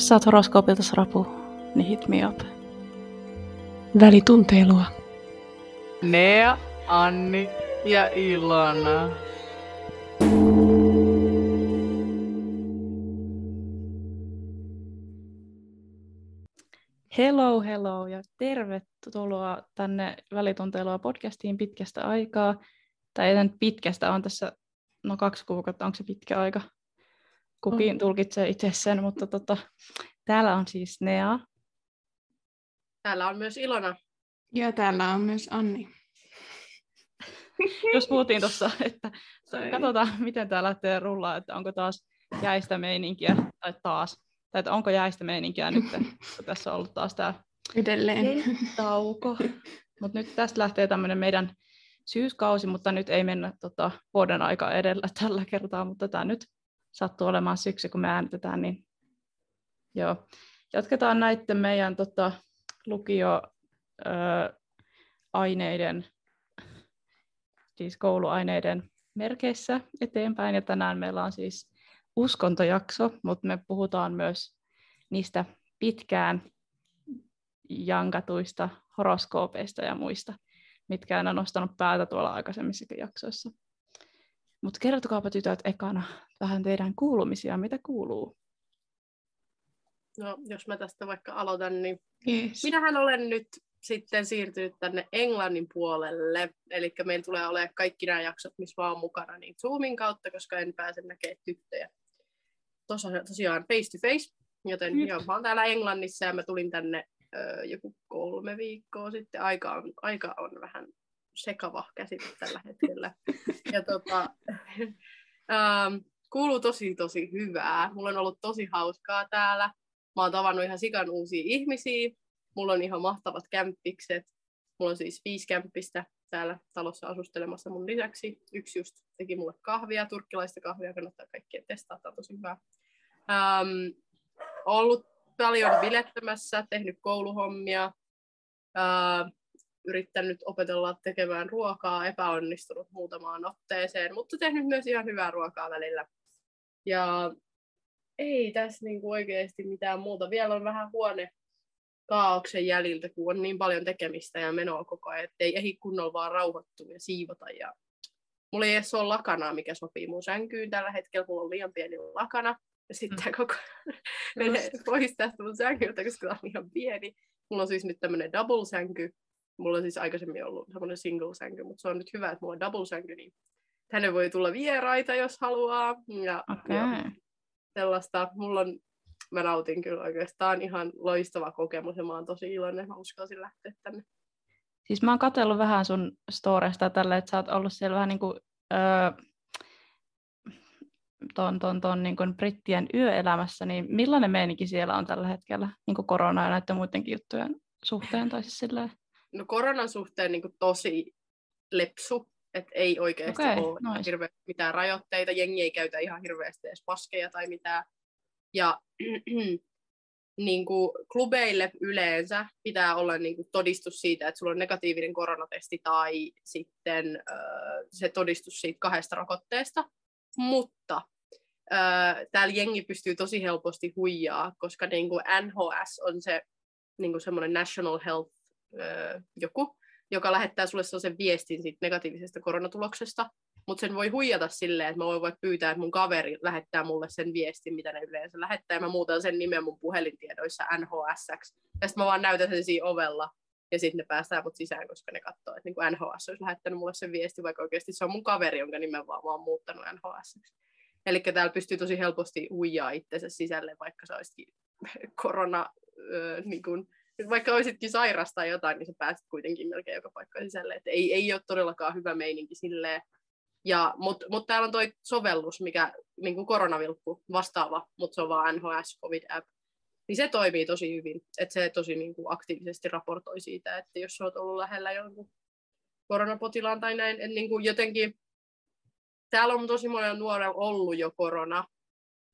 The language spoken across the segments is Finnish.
Jos saat horoskoopilta rapu, niin hit me up. Välitunteilua. Nea, Anni ja Ilona. Hello, hello ja tervetuloa tänne Välitunteilua podcastiin pitkästä aikaa. Tai ei pitkästä, on tässä no kaksi kuukautta, onko se pitkä aika? Kukin tulkitsee itse sen, mutta tota, täällä on siis Nea. Täällä on myös Ilona. Ja täällä on myös Anni. Jos puhuttiin tuossa, että katsotaan, miten tämä lähtee rullaa, että onko taas jäistä meininkiä, tai taas, tai että onko jäistä meininkiä nyt, kun tässä on ollut taas tämä Edelleen. tauko. Mutta nyt tästä lähtee tämmöinen meidän syyskausi, mutta nyt ei mennä tota, vuoden aika edellä tällä kertaa, mutta tämä nyt sattuu olemaan syksy, kun me äänitetään, niin joo. Jatketaan näiden meidän tota, lukioaineiden, siis kouluaineiden merkeissä eteenpäin, ja tänään meillä on siis uskontojakso, mutta me puhutaan myös niistä pitkään jankatuista horoskoopeista ja muista, mitkä on nostanut päätä tuolla aikaisemmissakin jaksoissa. Mutta kertokaapa tytöt ekana vähän teidän kuulumisia, mitä kuuluu? No, jos mä tästä vaikka aloitan, niin Yes. minähän olen nyt sitten siirtynyt tänne Englannin puolelle. Eli meillä tulee olemaan kaikki nämä jaksot, missä mä oon mukana, niin Zoomin kautta, koska en pääse näkemään tyttöjä Tosa, tosiaan face to face. Joten Nyt. joo, mä oon täällä Englannissa ja mä tulin tänne ö, joku kolme viikkoa sitten. Aika on, aika on vähän sekava käsite tällä hetkellä. Ja tota, ähm, kuuluu tosi tosi hyvää. Mulla on ollut tosi hauskaa täällä. Mä oon tavannut ihan sikan uusia ihmisiä. Mulla on ihan mahtavat kämppikset. Mulla on siis viisi kämppistä täällä talossa asustelemassa mun lisäksi. Yksi just teki mulle kahvia, turkkilaista kahvia, kannattaa kaikkien testaa, tämä on tosi hyvä. Ähm, ollut paljon bilettämässä, tehnyt kouluhommia, äh, yrittänyt opetella tekemään ruokaa, epäonnistunut muutamaan otteeseen, mutta tehnyt myös ihan hyvää ruokaa välillä. Ja ei tässä niinku oikeasti mitään muuta. Vielä on vähän huone kaauksen jäljiltä, kun on niin paljon tekemistä ja menoa koko ajan, ettei ehdi kunnolla vaan rauhoittua ja siivota. Ja... Mulla ei edes ole lakanaa, mikä sopii mun sänkyyn tällä hetkellä. Mulla on liian pieni lakana. Ja sitten mm. koko menee pois tästä mun sängyltä, koska tämä on ihan pieni. Mulla on siis nyt tämmöinen double-sänky. Mulla on siis aikaisemmin ollut semmoinen single-sänky, mutta se on nyt hyvä, että mulla on double-sänky, niin tänne voi tulla vieraita, jos haluaa. Ja, Okei. ja sellaista. Mulla on, mä nautin kyllä oikeastaan ihan loistava kokemus ja mä oon tosi iloinen, mä uskalsin lähteä tänne. Siis mä oon katsellut vähän sun storesta tällä, että sä oot ollut siellä vähän niin kuin, öö, ton, ton, ton niin kuin brittien yöelämässä, niin millainen meininki siellä on tällä hetkellä niin kuin korona ja näiden muidenkin juttujen suhteen? Tai siis silleen? No koronan suhteen niin tosi lepsu, että ei oikeasti Okei, ole nice. hirveästi mitään rajoitteita, jengi ei käytä ihan hirveästi edes paskeja tai mitään. Ja niin kuin klubeille yleensä pitää olla niin kuin todistus siitä, että sulla on negatiivinen koronatesti tai sitten äh, se todistus siitä kahdesta rokotteesta. Mutta äh, täällä jengi pystyy tosi helposti huijaa, koska niin kuin NHS on se niin kuin semmoinen National Health äh, joku, joka lähettää sulle sellaisen viestin siitä negatiivisesta koronatuloksesta, mutta sen voi huijata silleen, että mä voin vaikka pyytää, että mun kaveri lähettää mulle sen viestin, mitä ne yleensä lähettää, ja mä muutan sen nimen mun puhelintiedoissa NHSX. Sitten mä vaan näytän sen siinä ovella, ja sitten ne päästään mut sisään, koska ne katsoo, että niin NHS olisi lähettänyt mulle sen viestin, vaikka oikeasti se on mun kaveri, jonka nimen vaan mä oon muuttanut NHSX. Eli täällä pystyy tosi helposti huijaa itsensä sisälle, vaikka se olisikin korona, öö, niin kun, vaikka olisitkin sairas tai jotain, niin sä pääset kuitenkin melkein joka paikka sisälle. Et ei, ei ole todellakaan hyvä meininki silleen. Ja, Mutta mut täällä on toi sovellus, mikä niin kuin koronavilkku vastaava, mutta se on vaan NHS COVID app. Niin se toimii tosi hyvin, että se tosi niin kuin aktiivisesti raportoi siitä, että jos olet ollut lähellä jonkun koronapotilaan tai näin, että niin kuin jotenkin täällä on tosi monella nuorella ollut jo korona,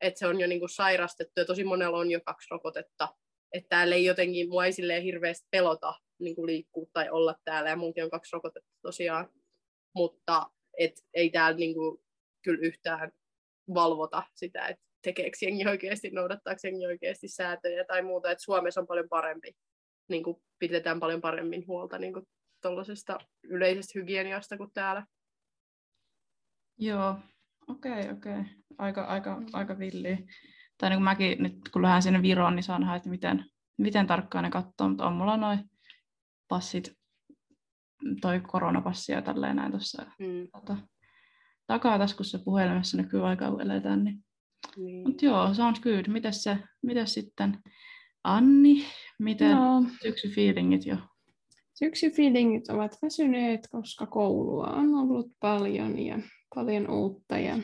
että se on jo niin kuin sairastettu ja tosi monella on jo kaksi rokotetta, että täällä ei jotenkin, mua ei silleen hirveästi pelota niin kuin liikkua tai olla täällä, ja munkin on kaksi rokotetta tosiaan, mutta et ei täällä niin kuin, kyllä yhtään valvota sitä, että tekeekö jengi oikeasti, noudattaako jengi oikeasti säätöjä tai muuta, että Suomessa on paljon parempi, niin kuin pidetään paljon paremmin huolta niin kuin yleisestä hygieniasta kuin täällä. Joo, okei, okay, okei. Okay. Aika, aika, aika villiä. Tai niin kuin mäkin nyt kun lähden sinne Viroon, niin saan nähdä, että miten, miten tarkkaan ne katsoo, mutta on mulla noin passit, toi koronapassi ja tälleen näin tuossa mm. tota, takataskussa puhelimessa näkyy aikaa, kun eletään. Niin. Niin. Mutta joo, sounds good. Mites, se, mites sitten Anni, miten no. syksyfiilingit jo? Syksyfiilingit ovat väsyneet, koska koulua on ollut paljon ja paljon uutta ja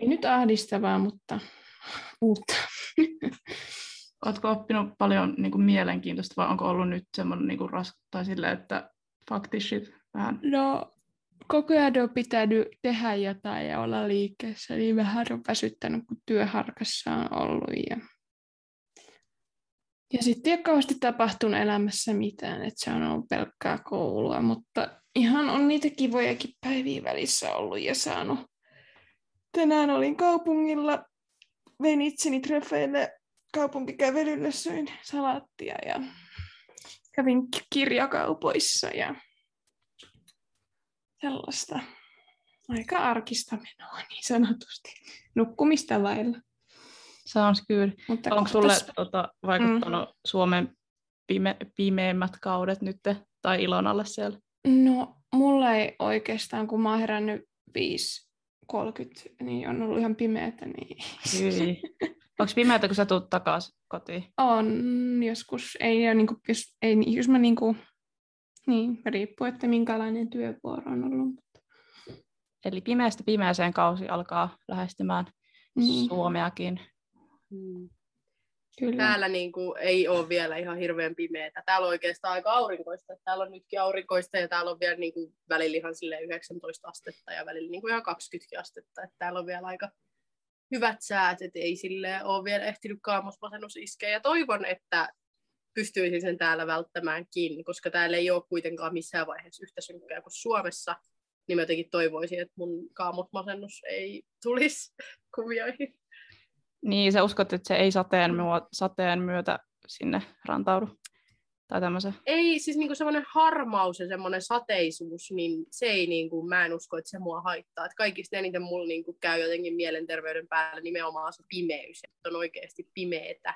ei nyt ahdistavaa, mutta uutta. Oletko oppinut paljon niin kuin, mielenkiintoista vai onko ollut nyt semmoinen niin kuin, ras- tai sille, että fakti shit vähän? No koko ajan on pitänyt tehdä jotain ja olla liikkeessä, niin vähän on väsyttänyt, kun työharkassa on ollut. Ja, ja sitten ei ole kauheasti tapahtunut elämässä mitään, että se on ollut pelkkää koulua, mutta ihan on niitä kivojakin päiviä välissä ollut ja saanut. Tänään olin kaupungilla, vein itseni treffeille kaupunkikävelylle, söin salaattia ja kävin kirjakaupoissa ja sellaista aika arkista menoa niin sanotusti. Nukkumista vailla. Sounds good. Mutta Onko sulle tota, vaikuttanut mm. Suomen pime- pimeimmät kaudet nyt tai ilon alle siellä? No, mulla ei oikeastaan, kun mä oon herännyt 5.30, niin on ollut ihan pimeätä. Niin... Onko pimeätä, kun sä tulet takaisin kotiin? On, joskus. Ei, niin kuin, jos, ei, jos mä niin kuin, niin, riippuu, että minkälainen työvuoro on ollut. Eli pimeästä pimeäseen kausi alkaa lähestymään mm. Suomeakin. Mm. Kyllä. Täällä niin kuin, ei ole vielä ihan hirveän pimeää. Täällä on oikeastaan aika aurinkoista. Täällä on nytkin aurinkoista ja täällä on vielä niin kuin, välillä ihan 19 astetta ja välillä niin kuin ihan 20 astetta. Että täällä on vielä aika hyvät säät, että ei sille ole vielä ehtinyt kaamosmasennus iskeä. Ja toivon, että pystyisin sen täällä välttämäänkin, koska täällä ei ole kuitenkaan missään vaiheessa yhtä synkkää kuin Suomessa, niin mä jotenkin toivoisin, että mun kaamosmasennus ei tulisi kuvioihin. Niin, sä uskot, että se ei sateen, myö- sateen myötä sinne rantaudu? Tai tämmöisen? Ei, siis niinku semmoinen harmaus ja semmoinen sateisuus, niin se ei, niinku, mä en usko, että se mua haittaa. Et kaikista eniten mulla niinku käy jotenkin mielenterveyden päällä nimenomaan se pimeys, että on oikeasti pimeetä.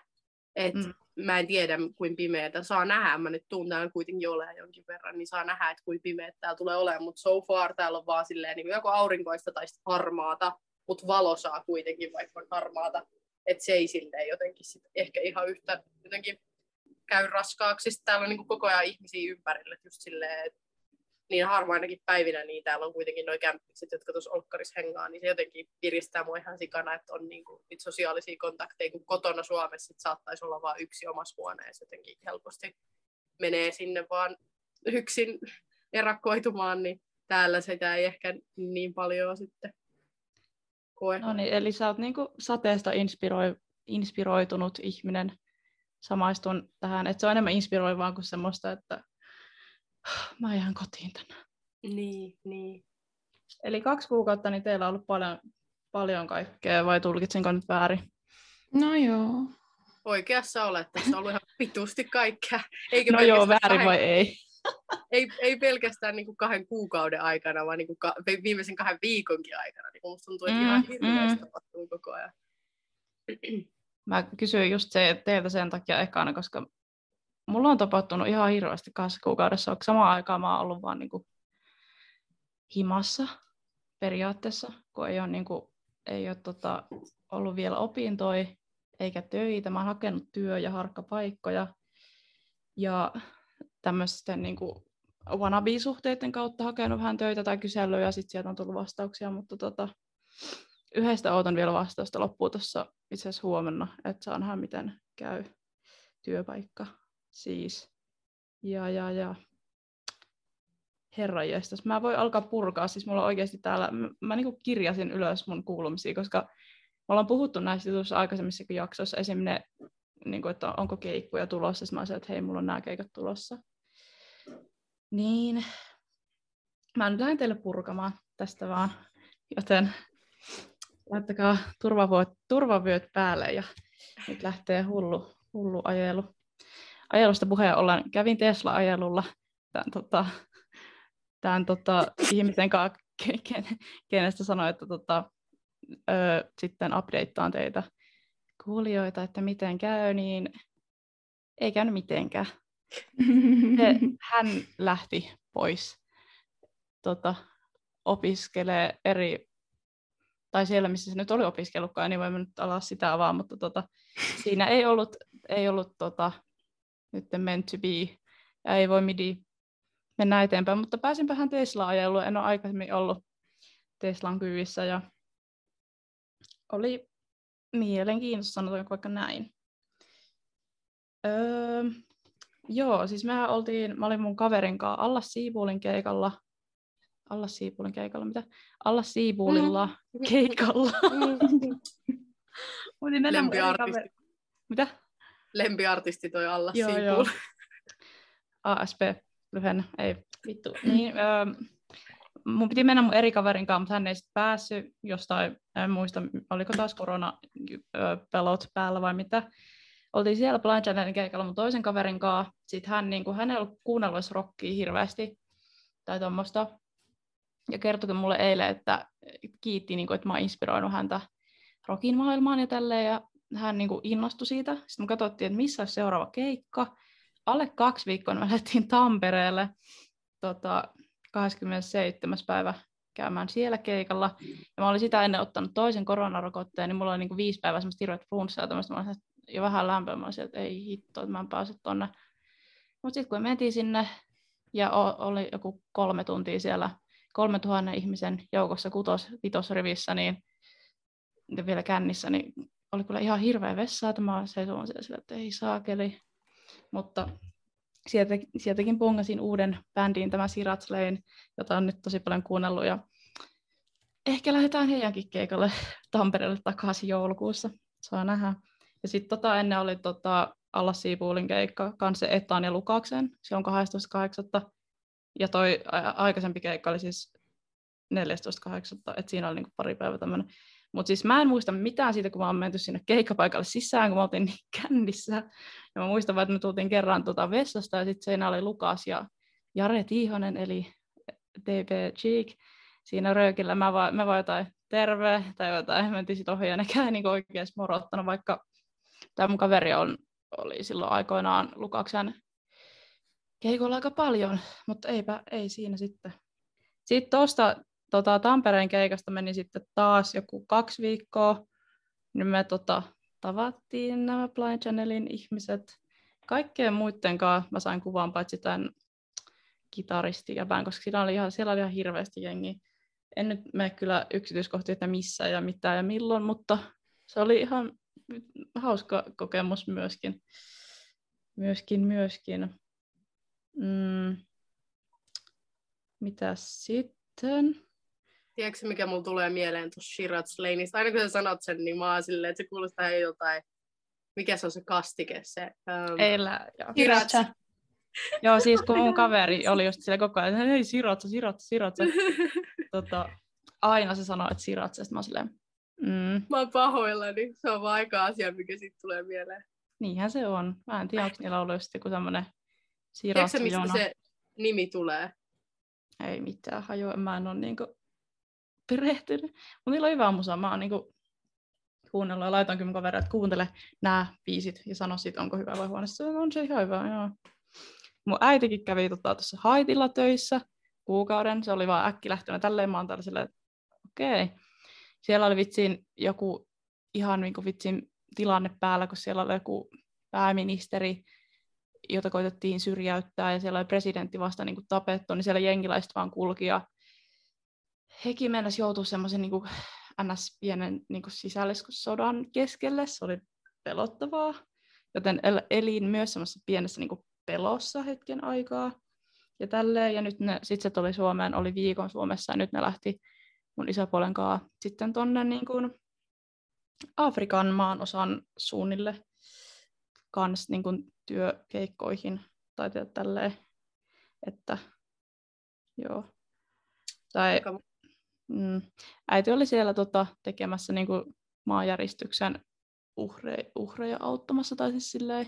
Et mm. Mä en tiedä, kuin pimeätä saa nähdä. Mä nyt tuun täällä kuitenkin olemaan jonkin verran, niin saa nähdä, että kuin pimeä täällä tulee olemaan. Mutta so far täällä on vaan silleen niin joko aurinkoista tai harmaata, mutta valo saa kuitenkin, vaikka on harmaata. Että se ei silleen jotenkin sit ehkä ihan yhtä jotenkin käy raskaaksi. Sitten täällä on niin koko ajan ihmisiä ympärillä, just silleen, että niin harvainakin päivinä, niin täällä on kuitenkin noin kämppikset, jotka tuossa Olkkarissa hengaa, niin se jotenkin piristää mua ihan sikana, että on niin kuin, niitä sosiaalisia kontakteja, kun kotona Suomessa saattaisi olla vain yksi omassa huoneessa, jotenkin helposti menee sinne vaan yksin erakkoitumaan, niin täällä sitä ei ehkä niin paljon sitten koe. No niin, eli sä oot niin kuin sateesta inspiroi, inspiroitunut ihminen, samaistun tähän, että se on enemmän inspiroivaa kuin semmoista, että mä jään kotiin tänään. Niin, niin. Eli kaksi kuukautta, niin teillä on ollut paljon, paljon kaikkea, vai tulkitsenko nyt väärin? No joo. Oikeassa olet, tässä on ollut ihan pitusti kaikkea. Eikö no joo, väärin vai ei? Ei, ei pelkästään niin kuin kahden kuukauden aikana, vaan niin kuin ka- viimeisen kahden viikonkin aikana. Niin musta tuntuu, että mm, ihan hirveästi mm. tapahtuu koko ajan. Mä kysyin just se, teiltä sen takia ekana, koska mulla on tapahtunut ihan hirveästi kahdessa kuukaudessa. Samaan aikaan mä oon ollut vaan niin kuin himassa periaatteessa, kun ei ole, niin kuin, ei ole tota, ollut vielä opintoja eikä töitä. Mä oon hakenut työ- ja harkkapaikkoja. Ja tämmöisten niin kuin wannabe-suhteiden kautta hakenut vähän töitä tai kyselyä ja sitten sieltä on tullut vastauksia, mutta tota, yhdestä ootan vielä vastausta loppuu tuossa itse asiassa huomenna, että saa nähdä miten käy työpaikka siis. Ja, ja, ja. Herra jestas. Mä voin alkaa purkaa. Siis mulla oikeasti täällä, mä, mä niin kirjasin ylös mun kuulumisia, koska me ollaan puhuttu näistä jutuissa aikaisemmissakin jaksoissa. Esimerkiksi ne, niin kuin, että onko keikkoja tulossa. Sitten mä sanoin, että hei, mulla on nämä keikat tulossa. Niin. Mä nyt lähden teille purkamaan tästä vaan. Joten laittakaa turvavyöt, turvavyöt päälle ja nyt lähtee hullu, hullu ajelu. Ajelusta puheen ollen, kävin Tesla-ajelulla tämän, tota, tämän tota, ihmisen kanssa, kenestä sanoi, että tota, ö, sitten updateaan teitä kuulijoita, että miten käy, niin ei käynyt mitenkään. Se, hän lähti pois tota, opiskelee eri, tai siellä missä se nyt oli opiskellutkaan, niin voimme nyt ala sitä avaa, mutta tota, siinä ei ollut, ei ollut tota, nyt meant to be, ja ei voi midi mennä eteenpäin, mutta pääsinpähän Tesla-ajeluun, en ole aikaisemmin ollut Teslan kyvissä, ja oli mielenkiintoista, sanotaanko vaikka näin. Öö, joo, siis mehän oltiin, mä olin mun kaverin kanssa alla Siipuulin keikalla alla Siipulin keikalla, mitä? Alla Siipuulilla mm. keikalla. Mm. Lempiartisti. Mitä? Lempiartisti toi Alla joo, Siipuul. Joo. ASP, lyhennä, ei vittu. Niin, öö, mun piti mennä mun eri kaverin kanssa, mutta hän ei sitten päässyt jostain, en muista, oliko taas koronapelot päällä vai mitä. Oltiin siellä Blind Channelin keikalla mun toisen kaverin kanssa. Sitten hän, niin kuin, hän ei ollut kuunnellut rockia hirveästi tai tuommoista ja kertoi mulle eilen, että kiitti, niin kuin, että mä oon inspiroinut häntä rokin maailmaan ja tälleen, ja hän niin kuin, innostui siitä. Sitten me katsottiin, että missä olisi seuraava keikka. Alle kaksi viikkoa me lähdettiin Tampereelle tota, 27. päivä käymään siellä keikalla. Ja mä olin sitä ennen ottanut toisen koronarokotteen, niin mulla oli niin kuin viisi päivää semmoista hirveät flunssaa, tämmöistä, mä olin jo vähän lämpöä, että ei hitto, että mä en pääse tonne. Mutta sitten kun me mentiin sinne, ja oli joku kolme tuntia siellä 3000 ihmisen joukossa kutos, vitosrivissä, niin ja vielä kännissä, niin oli kyllä ihan hirveä vessa, että mä seisoin siellä sillä, että ei saakeli. Mutta sieltä, sieltäkin pongasin uuden bändiin, tämä Sirats Lane, jota on nyt tosi paljon kuunnellut. Ja ehkä lähdetään heidänkin keikalle Tampereelle takaisin joulukuussa. Saa nähdä. Ja sitten tota ennen oli tota Alla Siipuulin keikka kanssa Etaan ja Lukaksen. Se on 12.8. Ja toi aikaisempi keikka oli siis 14.8. että siinä oli niinku pari päivää tämmöinen. Mutta siis mä en muista mitään siitä, kun mä oon menty sinne keikkapaikalle sisään, kun mä oltiin niin kännissä. Ja mä muistan vaan, että me tultiin kerran tuota vessasta ja sitten siinä oli Lukas ja Jare Tiihonen, eli DB Cheek. Siinä röökillä mä vaan, mä vaan jotain terve tai jotain, mentiin sitten ohi ja nekään niin oikeasti morottanut, vaikka tämä mun kaveri on, oli silloin aikoinaan Lukaksen keikolla aika paljon, mutta eipä, ei siinä sitten. Sitten tuosta tota, Tampereen keikasta meni sitten taas joku kaksi viikkoa, niin me tota, tavattiin nämä Blind Channelin ihmiset. Kaikkeen muiden kanssa mä sain kuvan paitsi tämän kitaristi ja band, koska siellä oli ihan, siellä oli ihan hirveästi jengi. En nyt mene kyllä yksityiskohtia, että missä ja mitä ja milloin, mutta se oli ihan hauska kokemus myöskin. Myöskin, myöskin. Mm. Mitä sitten? Tiedätkö, mikä mulla tulee mieleen tuossa Shiraz Laneista? Aina kun sä sanot sen, niin mä oon silleen, että se kuulostaa jotain, mikä se on se kastike, se... Um, Eillä, joo. Shiraz. joo, siis kun mun kaveri oli just sillä koko ajan, hei Siratsa, Siratsa, Siratsa. tota, aina se sanoo, että Siratsa, sitten mä oon silleen, mm. Mä oon pahoillani, se on vaan aika asia, mikä siitä tulee mieleen. Niinhän se on. Mä en tiedä, onko niillä ollut just joku tämmönen Siratsa Tiedätkö, mistä se nimi tulee? Ei mitään hajua, mä en ole niinku perehtynyt. Mutta niillä on hyvä musa. Mä oon niinku kuunnellut ja laitoinkin mun kavereille, että kuuntele nämä biisit ja sano siitä, onko hyvä vai huono. Se on se ihan hyvä, joo. Mun äitikin kävi tuossa tota, Haitilla töissä kuukauden. Se oli vaan äkki lähtenyt tälleen. Mä oon okei. Okay. Siellä oli vitsiin joku ihan niin kuin vitsin tilanne päällä, kun siellä oli joku pääministeri, jota koitettiin syrjäyttää, ja siellä oli presidentti vasta niin kuin tapettu, niin siellä jengiläiset vaan kulki, ja hekin mennessä joutua semmoisen niin ns. pienen niin kuin sisällissodan keskelle. Se oli pelottavaa. Joten elin myös semmoisessa pienessä niin kuin pelossa hetken aikaa. Ja tälleen. Ja nyt ne, sit se tuli Suomeen, oli viikon Suomessa ja nyt ne lähti mun isäpuolen kanssa sitten tonne niin kuin Afrikan maan osan suunnille kans niin kuin työkeikkoihin tai tälleen. Että joo. Tai Mm. Äiti oli siellä tota, tekemässä niin kuin, maanjäristyksen uhre, uhreja auttamassa, tai siis silleen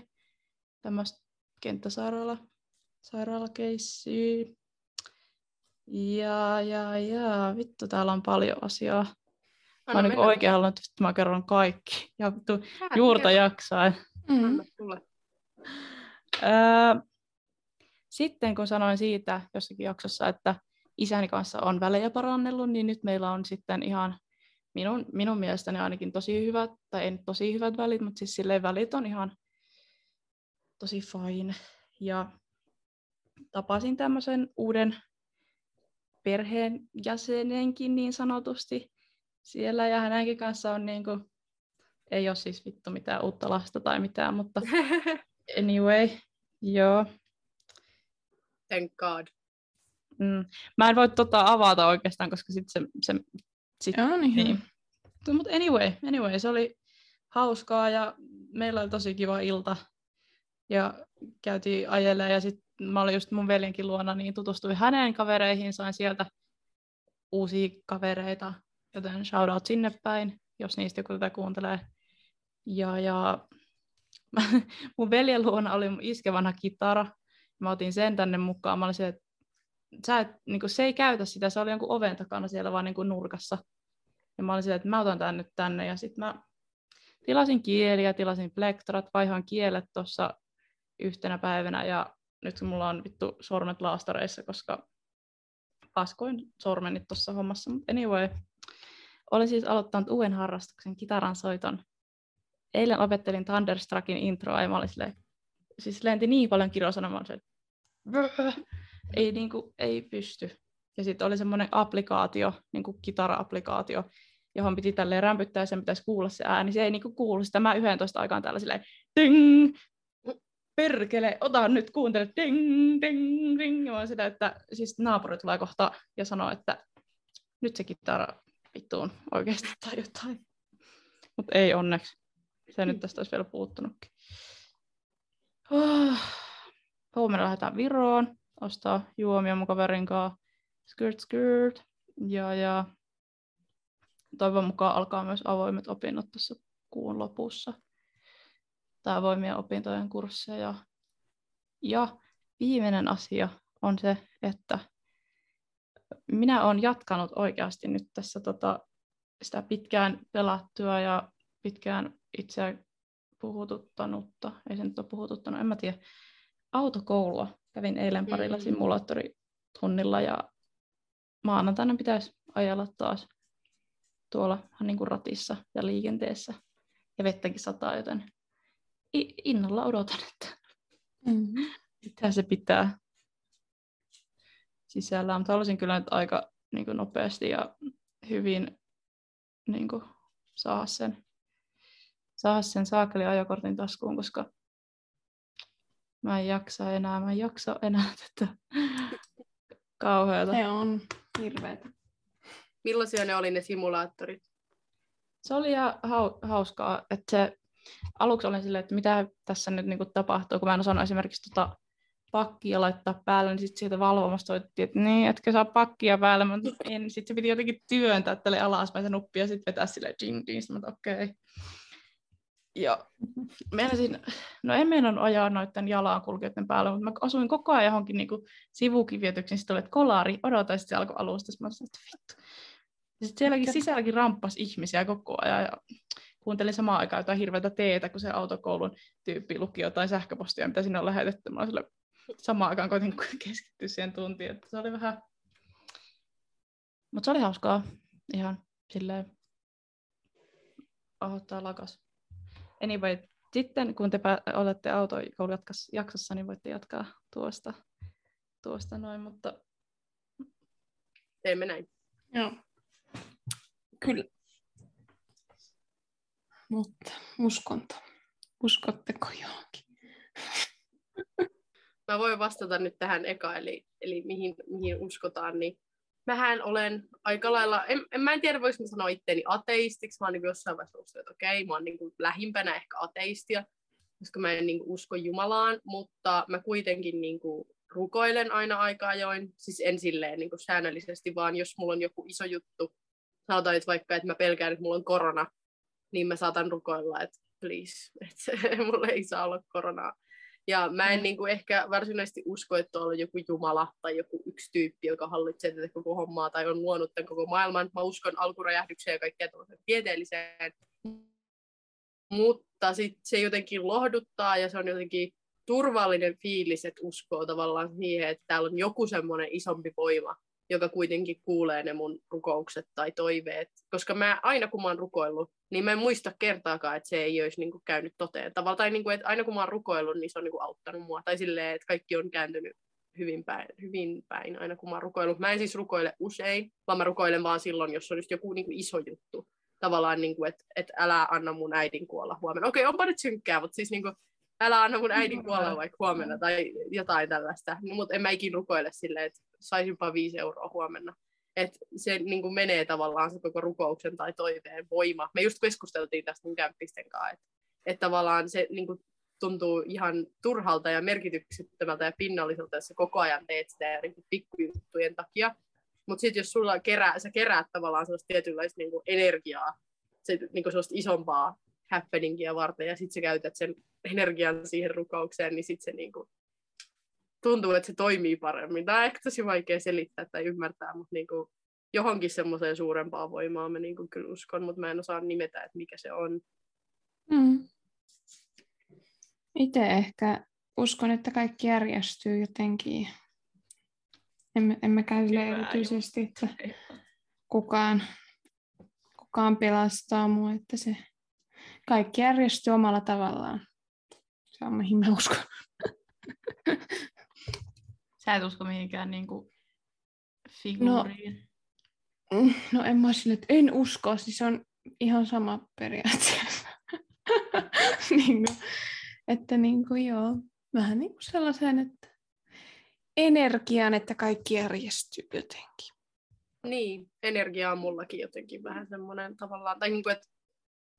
tämmöistä kenttäsairaala sairaalakeissiä. Ja, ja, ja, vittu, täällä on paljon asiaa. Mä oon niin oikein halunnut, että mä kerron kaikki. Ja vittu, juurta jaksain. Mm-hmm. sitten kun sanoin siitä jossakin jaksossa, että isäni kanssa on välejä parannellut, niin nyt meillä on sitten ihan minun, minun mielestäni ainakin tosi hyvät, tai ei tosi hyvät välit, mutta siis silleen välit on ihan tosi fine. Ja tapasin tämmöisen uuden perheen jäsenenkin niin sanotusti siellä, ja hänenkin kanssa on niin kuin, ei ole siis vittu mitään uutta lasta tai mitään, mutta anyway, joo. Thank God. Mm. Mä en voi tota avata oikeastaan, koska sit se, se sit, Joo, niin. niin. Mutta anyway, anyway, se oli hauskaa ja meillä oli tosi kiva ilta. Ja käytiin ajelemaan ja sitten mä olin just mun veljenkin luona, niin tutustuin hänen kavereihin, sain sieltä uusia kavereita, joten shout out sinne päin, jos niistä joku tätä kuuntelee. Ja, ja mun veljen luona oli mun iske vanha kitara. Mä otin sen tänne mukaan. Mä olin se, että sä et, niin se ei käytä sitä, se oli jonkun oven takana siellä vaan niin nurkassa. Ja mä olin että mä otan tän nyt tänne. Ja sitten mä tilasin kieliä, tilasin plektrat, vaihoin kielet tuossa yhtenä päivänä. Ja nyt mulla on vittu sormet laastareissa, koska paskoin sormeni tuossa hommassa. Mutta anyway, olen siis aloittanut uuden harrastuksen, kitaran soiton. Eilen opettelin Thunderstruckin introa ja mä olin silleen, siis lenti niin paljon kirosanomaa, että ei, niin kuin, ei pysty. Ja sitten oli semmoinen applikaatio, niin kuin kitara-applikaatio, johon piti tälleen rämpyttää ja sen pitäisi kuulla se ääni. Se ei niin kuin kuulu sitä. Mä 11 aikaan täällä silleen, ding, perkele, ota nyt, kuuntele, ding, ding, ding. Ja sitä, että siis naapuri tulee kohta ja sanoo, että nyt se kitara vittuun oikeasti tai jotain. Mutta ei onneksi. Se nyt tästä olisi vielä puuttunutkin. Oh. Huomenna lähdetään Viroon ostaa juomia mun kaverin kanssa. Skirt, skirt. Ja, ja toivon mukaan alkaa myös avoimet opinnot tuossa kuun lopussa. Tai avoimia opintojen kursseja. Ja viimeinen asia on se, että minä olen jatkanut oikeasti nyt tässä tota, sitä pitkään pelattua ja pitkään itseä puhututtanutta, ei se nyt ole puhututtanut, en mä tiedä, autokoulua. Kävin eilen parilla mm. simulaattoritunnilla ja maanantaina pitäisi ajella taas tuolla niin kuin ratissa ja liikenteessä. Ja vettäkin sataa, joten innolla odotan, että mm-hmm. mitä se pitää sisällä. Mutta haluaisin kyllä nyt aika niin kuin nopeasti ja hyvin niin kuin, saada sen, saada sen saakeli ajokortin taskuun, koska Mä en jaksa enää, mä en jaksa enää tätä kauheata. Se on hirveetä. Millaisia ne oli ne simulaattorit? Se oli ihan hauskaa, että se aluksi olin silleen, että mitä tässä nyt niinku tapahtuu, kun mä en osannut esimerkiksi tota pakkia laittaa päälle, niin sitten sieltä valvomasta soitettiin, että niin, etkö saa pakkia päälle, mutta en. Sitten se piti jotenkin työntää tälle alaspäin se nuppi ja sitten vetää silleen ding ding, mutta okei. Okay. Ja meinasin, no en meinannut ajaa noiden jalankulkijoiden päällä, mutta mä asuin koko ajan johonkin niin sivukivietyksiin, sitten olet kolari, odota, ja sitten se alkoi alusta, mä sanoin, että vittu. Ja sitten sielläkin sisälläkin ramppas ihmisiä koko ajan, ja kuuntelin samaan aikaan jotain hirveätä teetä, kun se autokoulun tyyppi luki jotain sähköpostia, mitä sinne on lähetetty. Mä sille samaan aikaan koitin keskittyä siihen tuntiin, että se oli vähän... Mutta se oli hauskaa, ihan silleen, ahdottaa lakas. Anyway, sitten kun te olette autokoulujaksossa, niin voitte jatkaa tuosta, tuosta noin, mutta... Teemme näin. Joo. Kyllä. Mutta uskonto. Uskotteko johonkin? Mä voin vastata nyt tähän eka, eli, eli mihin, mihin uskotaan, niin mähän olen aika lailla, en, en mä en tiedä voisinko sanoa itteeni ateistiksi, mä oon niin jossain vaiheessa uskon, että okei, mä oon niin lähimpänä ehkä ateistia, koska mä en niin usko Jumalaan, mutta mä kuitenkin niin kuin, rukoilen aina aika ajoin, siis en silleen niin kuin säännöllisesti, vaan jos mulla on joku iso juttu, sanotaan nyt vaikka, että mä pelkään, että mulla on korona, niin mä saatan rukoilla, että please, että mulla ei saa olla koronaa. Ja mä en mm. niin kuin ehkä varsinaisesti usko, että on joku Jumala tai joku yksi tyyppi, joka hallitsee tätä koko hommaa tai on luonut tämän koko maailman. Mä uskon alkuräjähdykseen ja kaikkea tieteelliseen. Mutta sitten se jotenkin lohduttaa ja se on jotenkin turvallinen fiilis, että uskoo tavallaan siihen, että täällä on joku semmoinen isompi voima, joka kuitenkin kuulee ne mun rukoukset tai toiveet. Koska mä aina kun mä oon rukoillut, niin mä en muista kertaakaan, että se ei olisi niin käynyt toteen. Tavallaan tai niin kuin, että aina kun mä oon rukoillut, niin se on niin auttanut mua. Tai silleen, että kaikki on kääntynyt hyvin päin, hyvin päin aina kun mä oon rukoillut. Mä en siis rukoile usein, vaan mä rukoilen vaan silloin, jos on just joku niin iso juttu. Tavallaan, niin kuin, että, että älä anna mun äidin kuolla huomenna. Okei, onpa nyt synkkää, mutta siis niin kuin, älä anna mun äidin kuolla vaikka huomenna tai jotain tällaista. Mutta en mä ikin rukoile silleen, että saisinpa viisi euroa huomenna. Että se niin kuin menee tavallaan se koko rukouksen tai toiveen voima. Me just keskusteltiin tästä mun kämppisten kanssa, että, että tavallaan se niin kuin tuntuu ihan turhalta ja merkityksettömältä ja pinnalliselta, jos sä koko ajan teet sitä niin kuin pikkujuttujen takia. Mutta sitten jos sulla kerää, sä keräät tavallaan sellaista tietynlaista niin kuin energiaa, se, niin kuin sellaista isompaa happeningia varten, ja sitten sä käytät sen energian siihen rukoukseen, niin sitten se niin kuin tuntuu, että se toimii paremmin. Tämä on ehkä tosi vaikea selittää tai ymmärtää, mutta niin kuin johonkin semmoiseen suurempaan voimaan mä niin kuin kyllä uskon, mutta mä en osaa nimetä, että mikä se on. Mm. Itse ehkä uskon, että kaikki järjestyy jotenkin. En, en mä käy erityisesti, että kukaan, kukaan pelastaa mua, että se kaikki järjestyy omalla tavallaan. Se on mihin mä uskon. Sä et usko mihinkään niin kuin figuuriin? No, no en mä sille, että en usko, siis on ihan sama periaatteessa. niin kuin, että niin kuin, joo, vähän niin kuin sellaisen, että energiaan, että kaikki järjestyy jotenkin. Niin, energia on mullakin jotenkin vähän semmoinen tavallaan, tai niin kuin, että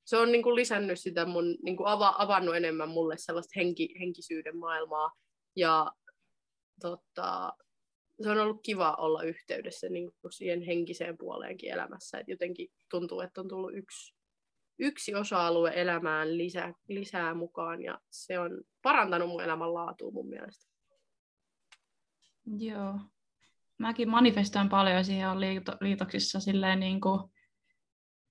se on niin kuin lisännyt sitä mun, niin kuin ava, avannut enemmän mulle sellaista henki, henkisyyden maailmaa, ja tota, se on ollut kiva olla yhteydessä niin kuin siihen henkiseen puoleenkin elämässä. Et jotenkin tuntuu, että on tullut yksi, yksi osa-alue elämään lisää, lisää mukaan ja se on parantanut mun elämän laatua mun mielestä. Joo. Mäkin manifestoin paljon siihen on liito, liitoksissa silleen niin kuin,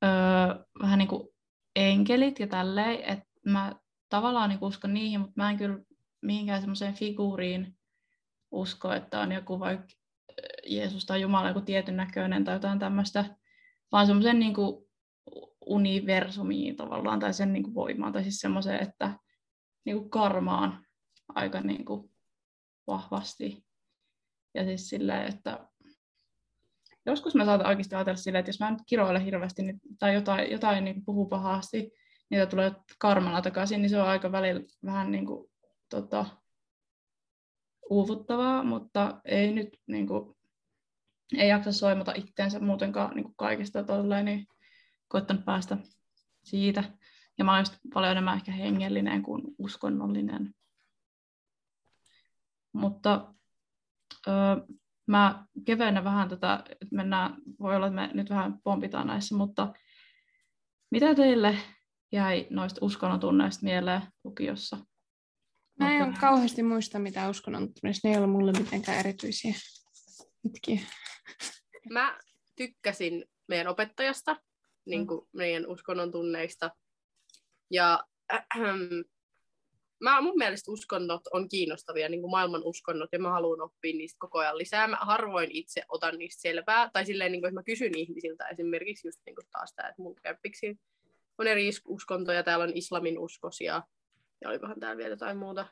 öö, vähän niin kuin enkelit ja tälleen, että mä tavallaan niin uskon niihin, mutta mä en kyllä mihinkään semmoiseen figuuriin usko, että on joku vaikka Jeesus tai Jumala joku tietyn näköinen tai jotain tämmöistä, vaan semmoisen niin universumiin tavallaan tai sen niin kuin voimaan tai siis semmoiseen, että niin kuin karmaan aika niin kuin vahvasti. Ja siis silleen, että joskus mä saatan oikeasti ajatella silleen, että jos mä nyt kiroilen hirveästi niin, tai jotain, jotain niin puhuu pahasti, niitä tulee karmana takaisin, niin se on aika välillä vähän niin kuin, tota, uuvuttavaa, mutta ei nyt niin kuin, ei jaksa soimata itteensä muutenkaan niin kuin kaikista tolleen, niin koittanut päästä siitä. Ja mä olen paljon enemmän ehkä hengellinen kuin uskonnollinen. Mutta öö, mä kevennän vähän tätä, että mennään, voi olla, että me nyt vähän pompitaan näissä, mutta mitä teille jäi noista uskonnon tunneista mieleen lukiossa? Mä en okay. kauheasti muista, mitä uskonnon tunneista. Ne ei ole mulle mitenkään erityisiä hetkiä. Mä tykkäsin meidän opettajasta, niin kuin meidän uskonnon tunneista. Ja äh, mä, mun mielestä uskonnot on kiinnostavia, niin kuin maailman uskonnot, ja mä haluan oppia niistä koko ajan lisää. Mä harvoin itse otan niistä selvää, tai silleen, niin kuin, että mä kysyn ihmisiltä esimerkiksi just niin kuin taas tämä, että mun kämpiksi on eri uskontoja, täällä on islamin uskosia, ja olikohan täällä vielä jotain muuta.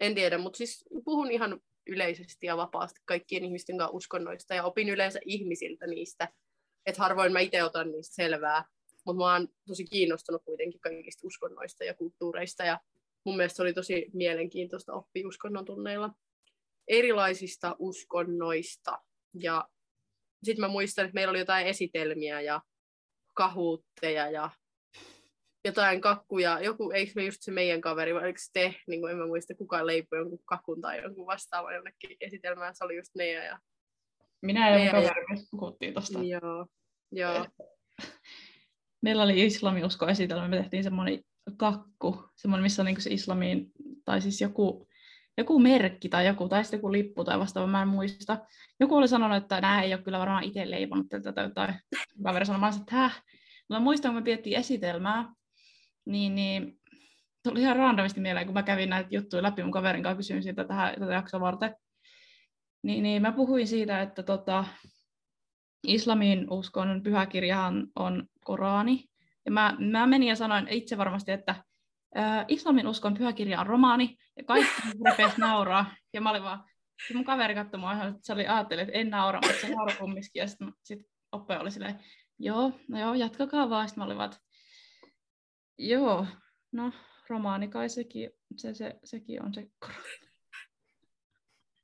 En tiedä, mutta siis puhun ihan yleisesti ja vapaasti kaikkien ihmisten kanssa uskonnoista, ja opin yleensä ihmisiltä niistä, että harvoin mä itse otan niistä selvää, mutta mä oon tosi kiinnostunut kuitenkin kaikista uskonnoista ja kulttuureista, ja mun mielestä se oli tosi mielenkiintoista oppia uskonnon tunneilla erilaisista uskonnoista. Ja sitten mä muistan, että meillä oli jotain esitelmiä ja kahuutteja ja jotain kakkuja, joku, eikö me just se meidän kaveri, vai oliko se te, niin kuin en mä muista, kukaan leipoi jonkun kakun tai jonkun vastaavan jonnekin esitelmään, se oli just ne ja... Minä ja mun Meidän- kaveri myös puhuttiin tosta. Joo, joo. Meillä oli islamiusko esitelmä, me tehtiin semmoinen kakku, semmoinen, missä on niinku se islamiin, tai siis joku, joku merkki tai joku, tai sitten joku lippu tai vastaava, mä en muista. Joku oli sanonut, että nämä ei ole kyllä varmaan itse leivonnut tätä tai. Kaveri sanoi, että häh? Mutta muistan, kun me piettiin esitelmää, niin, niin tuli ihan randomisti mieleen, kun mä kävin näitä juttuja läpi mun kaverin kanssa, kysyin siitä tähän, tätä jaksoa varten. Niin, niin mä puhuin siitä, että tota, islamin uskon pyhäkirjahan on Korani. Ja mä, mä menin ja sanoin itse varmasti, että ää, islamin uskon pyhäkirja on romaani, ja kaikki repes nauraa. Ja mä olin vaan, ja mun kaveri katsoi mua, että se oli ajatteli, että en naura, mutta se nauroi kumminkin. Ja sitten sit oppaja oli silleen, joo, no joo, jatkakaa vaan. Sitten mä olin vaan, että joo, no romaani kai sekin, se, se, sekin on se Korani.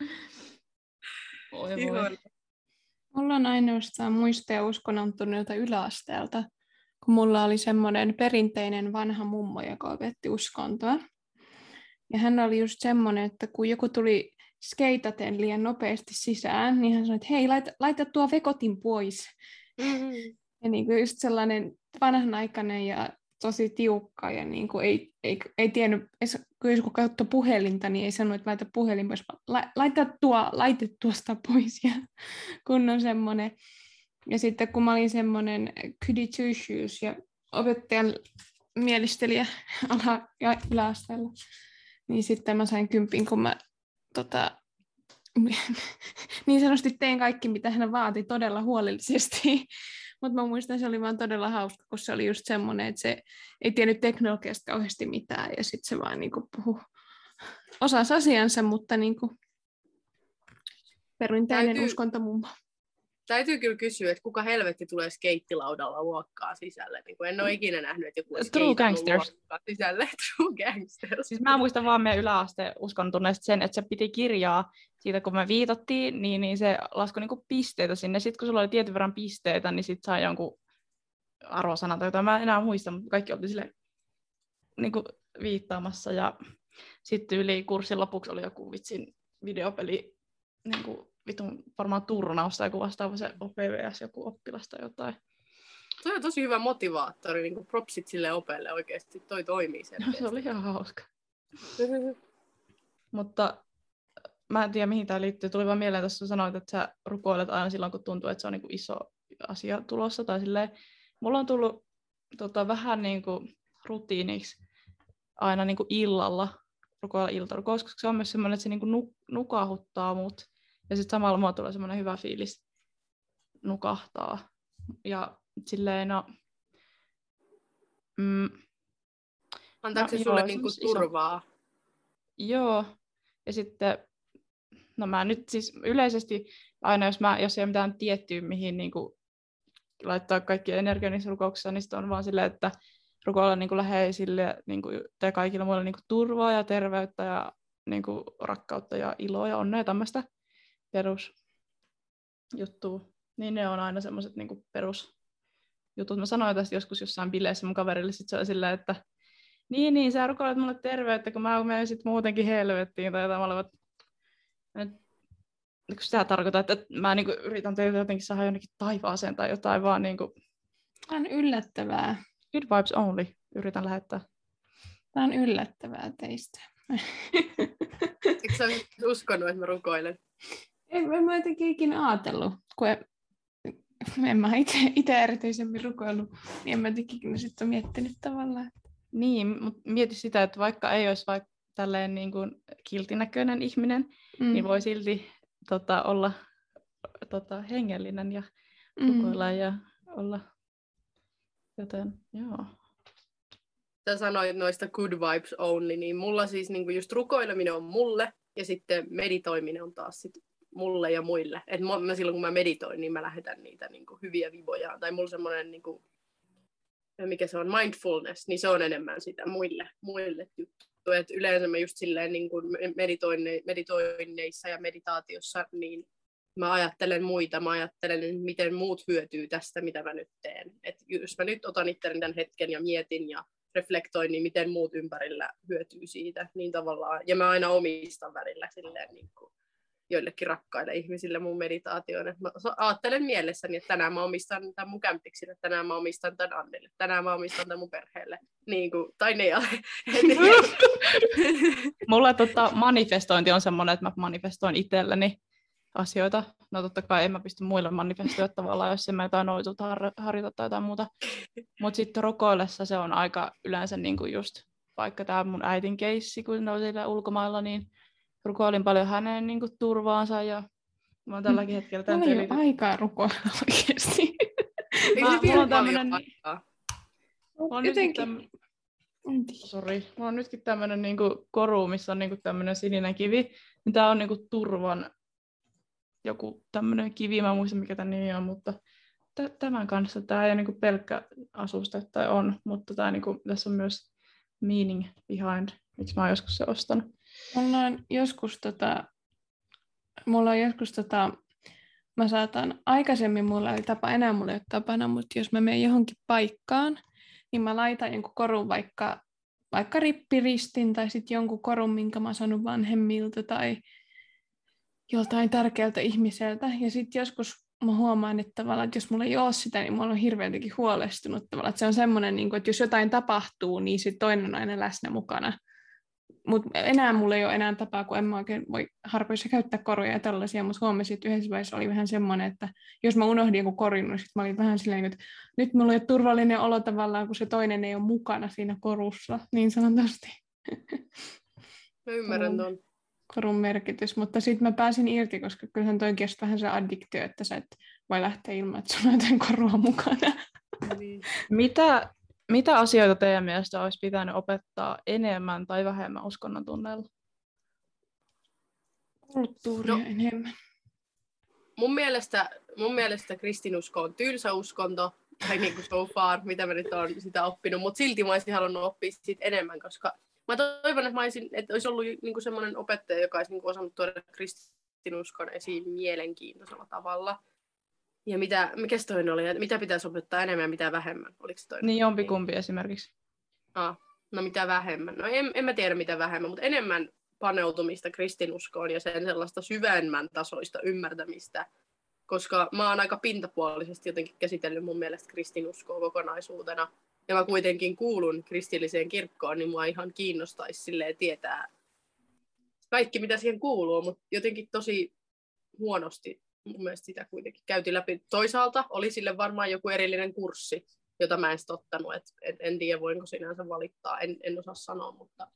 Voi. Mulla on ainoastaan muistoja uskonnontuneelta yläasteelta, kun mulla oli semmoinen perinteinen vanha mummo, joka opetti uskontoa. Ja hän oli just semmoinen, että kun joku tuli skeitaten liian nopeasti sisään, niin hän sanoi, että hei, laita, laita tuo vekotin pois. Mm. Ja niin kuin just sellainen vanhanaikainen ja tosi tiukka ja niin kuin ei, ei, ei tiennyt, kun joku katsoi puhelinta, niin ei sanonut, että laita puhelin pois, la, laita tuo, laite tuosta pois ja kunnon semmoinen. Ja sitten kun mä olin semmoinen shoes ja opettajan mielistelijä ala- ja yläasteella, niin sitten mä sain kympin, kun mä tota, niin sanotusti tein kaikki, mitä hän vaati todella huolellisesti. Mutta mä muistan, se oli vaan todella hauska, kun se oli just semmoinen, että se ei tiennyt teknologiasta kauheasti mitään, ja sitten se vaan niinku puhui, osasi asiansa, mutta niinku perinteinen Täytyy- uskontomummo. Täytyy kyllä kysyä, että kuka helvetti tulee skeittilaudalla luokkaa sisälle. Niin kuin en ole ikinä nähnyt, että joku True gangsters. sisälle. True gangsters. Siis mä muistan vaan meidän yläasteen uskontunneesta sen, että se piti kirjaa siitä, kun me viitottiin, niin, niin se laskoi niinku pisteitä sinne. Sitten kun sulla oli tietyn verran pisteitä, niin sit sai jonkun arvosanan tai jotain. Mä en enää muista, mutta kaikki oltiin sille niinku viittaamassa. Ja sitten yli kurssin lopuksi oli joku vitsin videopeli, niinku vitun varmaan turnaus tai joku vastaava se OPVS, joku oppilas tai jotain. Toi on tosi hyvä motivaattori, niin kuin propsit sille opelle oikeasti. Toi toimii sen. se oli ihan hauska. Mutta äh, mä en tiedä, mihin tämä liittyy. Tuli vaan mieleen, että sanoit, että sä rukoilet aina silloin, kun tuntuu, että se on niin kuin iso asia tulossa. Tai silleen. Mulla on tullut tota, vähän niin kuin rutiiniksi aina niin kuin illalla rukoilla iltarukous, koska se on myös semmoinen, että se niin kuin nuk- nukahuttaa mut. Ja sitten samalla mulla tulee semmoinen hyvä fiilis nukahtaa. Ja silleen, no... Mm, Antaako No, se sulle joo, niin kuin se on iso- turvaa? Joo, ja sitten, no mä nyt siis yleisesti aina, jos, mä, jos ei ole mitään tiettyä, mihin niin kuin, laittaa kaikki energia niissä rukouksissa, niin sitten on vaan silleen, että rukoilla niin kuin läheisille niin kuin, tai kaikille muille niin kuin, turvaa ja terveyttä ja niin kuin, rakkautta ja iloa ja onnea tämmöistä perusjuttua. Niin ne on aina semmoiset niin kuin, perusjutut. Mä sanoin tästä joskus jossain bileissä mun kaverille, sit se oli silleen, että niin, niin, sä rukoilet mulle terveyttä, kun mä menen sit muutenkin helvettiin tai jotain. Mä että kun sitä tarkoittaa, että mä niinku yritän teitä jotenkin saada jonnekin taivaaseen tai jotain, vaan niinku Tämä on yllättävää. good vibes only yritän lähettää. Tämä on yllättävää teistä. Eikö sä uskonut, että mä rukoilen? En, en mä jotenkin ikinä ajatellut, kun en, en mä itse erityisemmin rukoillut, niin en mä jotenkin ikinä sitten miettinyt tavallaan. Niin, mutta mieti sitä, että vaikka ei olisi vaikka tälleen niin kuin kiltinäköinen ihminen, mm. Mm. niin voi silti tota, olla tota, hengellinen ja rukoilla ja olla. Joten joo. Sä sanoit noista good vibes only, niin mulla siis niin kuin just rukoileminen on mulle ja sitten meditoiminen on taas sit mulle ja muille. Et mä, mä silloin kun mä meditoin, niin mä lähetän niitä niin kuin hyviä viboja. Tai mulla semmoinen, niin kuin, mikä se on, mindfulness, niin se on enemmän sitä muille, muille juttu. Et yleensä mä just silleen niin kuin meditoinne, meditoinneissa ja meditaatiossa, niin mä ajattelen muita, mä ajattelen, miten muut hyötyy tästä, mitä mä nyt teen. Et jos mä nyt otan itselleni tämän hetken ja mietin ja reflektoin, niin miten muut ympärillä hyötyy siitä. Niin tavallaan, ja mä aina omistan välillä silleen niin kuin joillekin rakkaille ihmisille mun meditaatioon. Mä ajattelen mielessäni, että tänään mä omistan tämän mun kämpiksille, tänään mä omistan tämän Annille, tänään mä omistan tämän mun perheelle. Niin kuin, tai ne Mulla tota, manifestointi on semmoinen, että mä manifestoin itselleni asioita. No totta kai en mä pysty muille manifestoimaan tavallaan, jos en mä jotain noituta har- harjoita tai jotain muuta. Mutta sitten rukoillessa se on aika yleensä niin kuin just vaikka tämä mun äitin keissi, kun ne oli ulkomailla, niin rukoilin paljon hänen niin kuin, turvaansa ja mä oon tälläkin hetkellä tämän Mulla ei ole aikaa rukoilla oikeasti. Se mulla on tämmönen... on Jotenkin... Täm... Sori. Mulla on nytkin tämmöinen niin koru, missä on niin kuin, tämmöinen sininen kivi. Niin tää on niin kuin, turvan joku tämmöinen kivi, mä en muista mikä tämä nimi on, mutta t- tämän kanssa tämä ei ole niin pelkkä asuste tai on, mutta tää, niin kuin, tässä on myös meaning behind, miksi mä oon joskus se ostanut. Mulla on joskus tota, mulla on joskus tota, mä saatan, aikaisemmin mulla oli tapa, enää mulla ei ole tapana, mutta jos mä menen johonkin paikkaan, niin mä laitan jonkun korun vaikka, vaikka rippiristin tai sitten jonkun korun, minkä mä oon saanut vanhemmilta tai joltain tärkeältä ihmiseltä. Ja sitten joskus mä huomaan, että, tavallaan, että jos mulla ei ole sitä, niin mä olen hirveän huolestunut. Tavallaan, että se on semmoinen, niin että jos jotain tapahtuu, niin sitten toinen on aina läsnä mukana. Mutta enää mulla ei ole enää tapaa, kun en mä oikein voi harpoissa käyttää koruja ja tällaisia, mutta huomasin, että yhdessä vaiheessa oli vähän semmoinen, että jos mä unohdin joku korin, niin sitten mä olin vähän silleen, että nyt mulla ei ole turvallinen olo tavallaan, kun se toinen ei ole mukana siinä korussa, niin sanotusti. Mä ymmärrän tuon. Korun merkitys, mutta sitten mä pääsin irti, koska kyllähän toi kestää vähän se addiktio, että sä et voi lähteä ilman, että sulla on jotain korua mukana. Niin. Mitä mitä asioita teidän mielestä olisi pitänyt opettaa enemmän tai vähemmän uskonnon tunneilla? Kulttuuria no, enemmän. Mun mielestä, mun mielestä kristinusko on tylsä uskonto, tai niin kuin so far, mitä mä nyt olen sitä oppinut, mutta silti mä olisin halunnut oppia siitä enemmän, koska mä toivon, että, mä olisin, että olisi ollut niin kuin semmoinen opettaja, joka olisi niin kuin osannut tuoda kristinuskon esiin mielenkiintoisella tavalla. Ja mitä, mikä se toinen oli? Mitä pitäisi opettaa enemmän ja mitä vähemmän? Oliko se toinen? Niin jompikumpi esimerkiksi. Ah, no mitä vähemmän? No en, en mä tiedä mitä vähemmän, mutta enemmän paneutumista kristinuskoon ja sen sellaista syvemmän tasoista ymmärtämistä, koska mä oon aika pintapuolisesti jotenkin käsitellyt mun mielestä kristinuskoa kokonaisuutena. Ja mä kuitenkin kuulun kristilliseen kirkkoon, niin mua ihan kiinnostaisi silleen tietää kaikki, mitä siihen kuuluu, mutta jotenkin tosi huonosti mun mielestä sitä kuitenkin käytiin läpi. Toisaalta oli sille varmaan joku erillinen kurssi, jota mä en ottanut, et, et, en tiedä voinko sinänsä valittaa, en, en osaa sanoa, mutta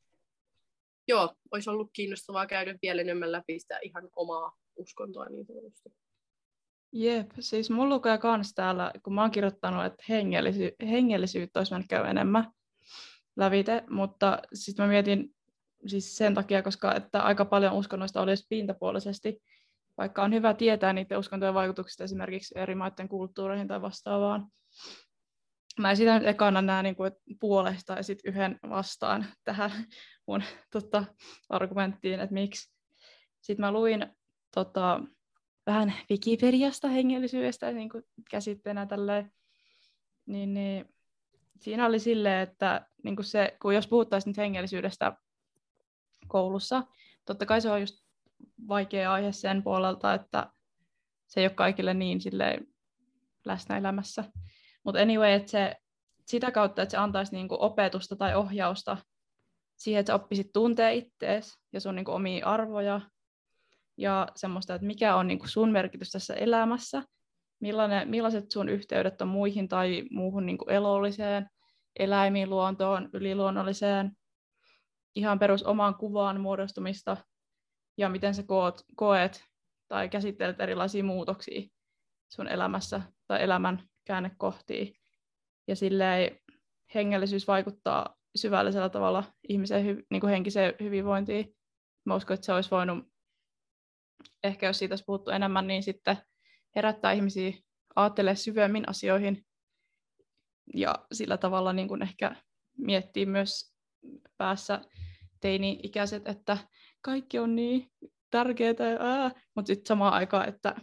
joo, olisi ollut kiinnostavaa käydä vielä enemmän läpi sitä ihan omaa uskontoa niin sanotusti. Jep, siis mulla lukee kans täällä, kun mä oon kirjoittanut, että hengellisy- hengellisyyttä olisi mennyt käydä enemmän lävite, mutta sitten mä mietin siis sen takia, koska että aika paljon uskonnoista olisi pintapuolisesti, vaikka on hyvä tietää niiden uskontojen vaikutuksista esimerkiksi eri maiden kulttuureihin tai vastaavaan. Mä esitän nyt ekana nämä niin kuin, puolesta ja sitten yhden vastaan tähän mun tota, argumenttiin, että miksi. Sitten mä luin tota, vähän Wikipediasta hengellisyydestä niin kuin käsitteenä tälleen, niin, niin siinä oli silleen, että niin kuin se, kun jos puhuttaisiin nyt hengellisyydestä koulussa, totta kai se on just vaikea aihe sen puolelta, että se ei ole kaikille niin silleen läsnä elämässä. Mutta anyway, että se, sitä kautta, että se antaisi niinku opetusta tai ohjausta siihen, että sä oppisit tuntee ittees ja sun niinku omia arvoja ja semmoista, että mikä on niinku sun merkitys tässä elämässä, millainen, millaiset sun yhteydet on muihin tai muuhun niinku elolliseen, eläimiin, luontoon, yliluonnolliseen, ihan perus omaan kuvaan muodostumista ja miten sä koot, koet tai käsittelet erilaisia muutoksia sun elämässä tai elämän käännekohtia. Ja silleen hengellisyys vaikuttaa syvällisellä tavalla ihmisen hy, niin kuin henkiseen hyvinvointiin. Mä uskon, että se olisi voinut, ehkä jos siitä olisi puhuttu enemmän, niin sitten herättää ihmisiä ajattelemaan syvemmin asioihin ja sillä tavalla niin kuin ehkä miettii myös päässä teini-ikäiset, että kaikki on niin tärkeää, mutta sitten samaan aikaan, että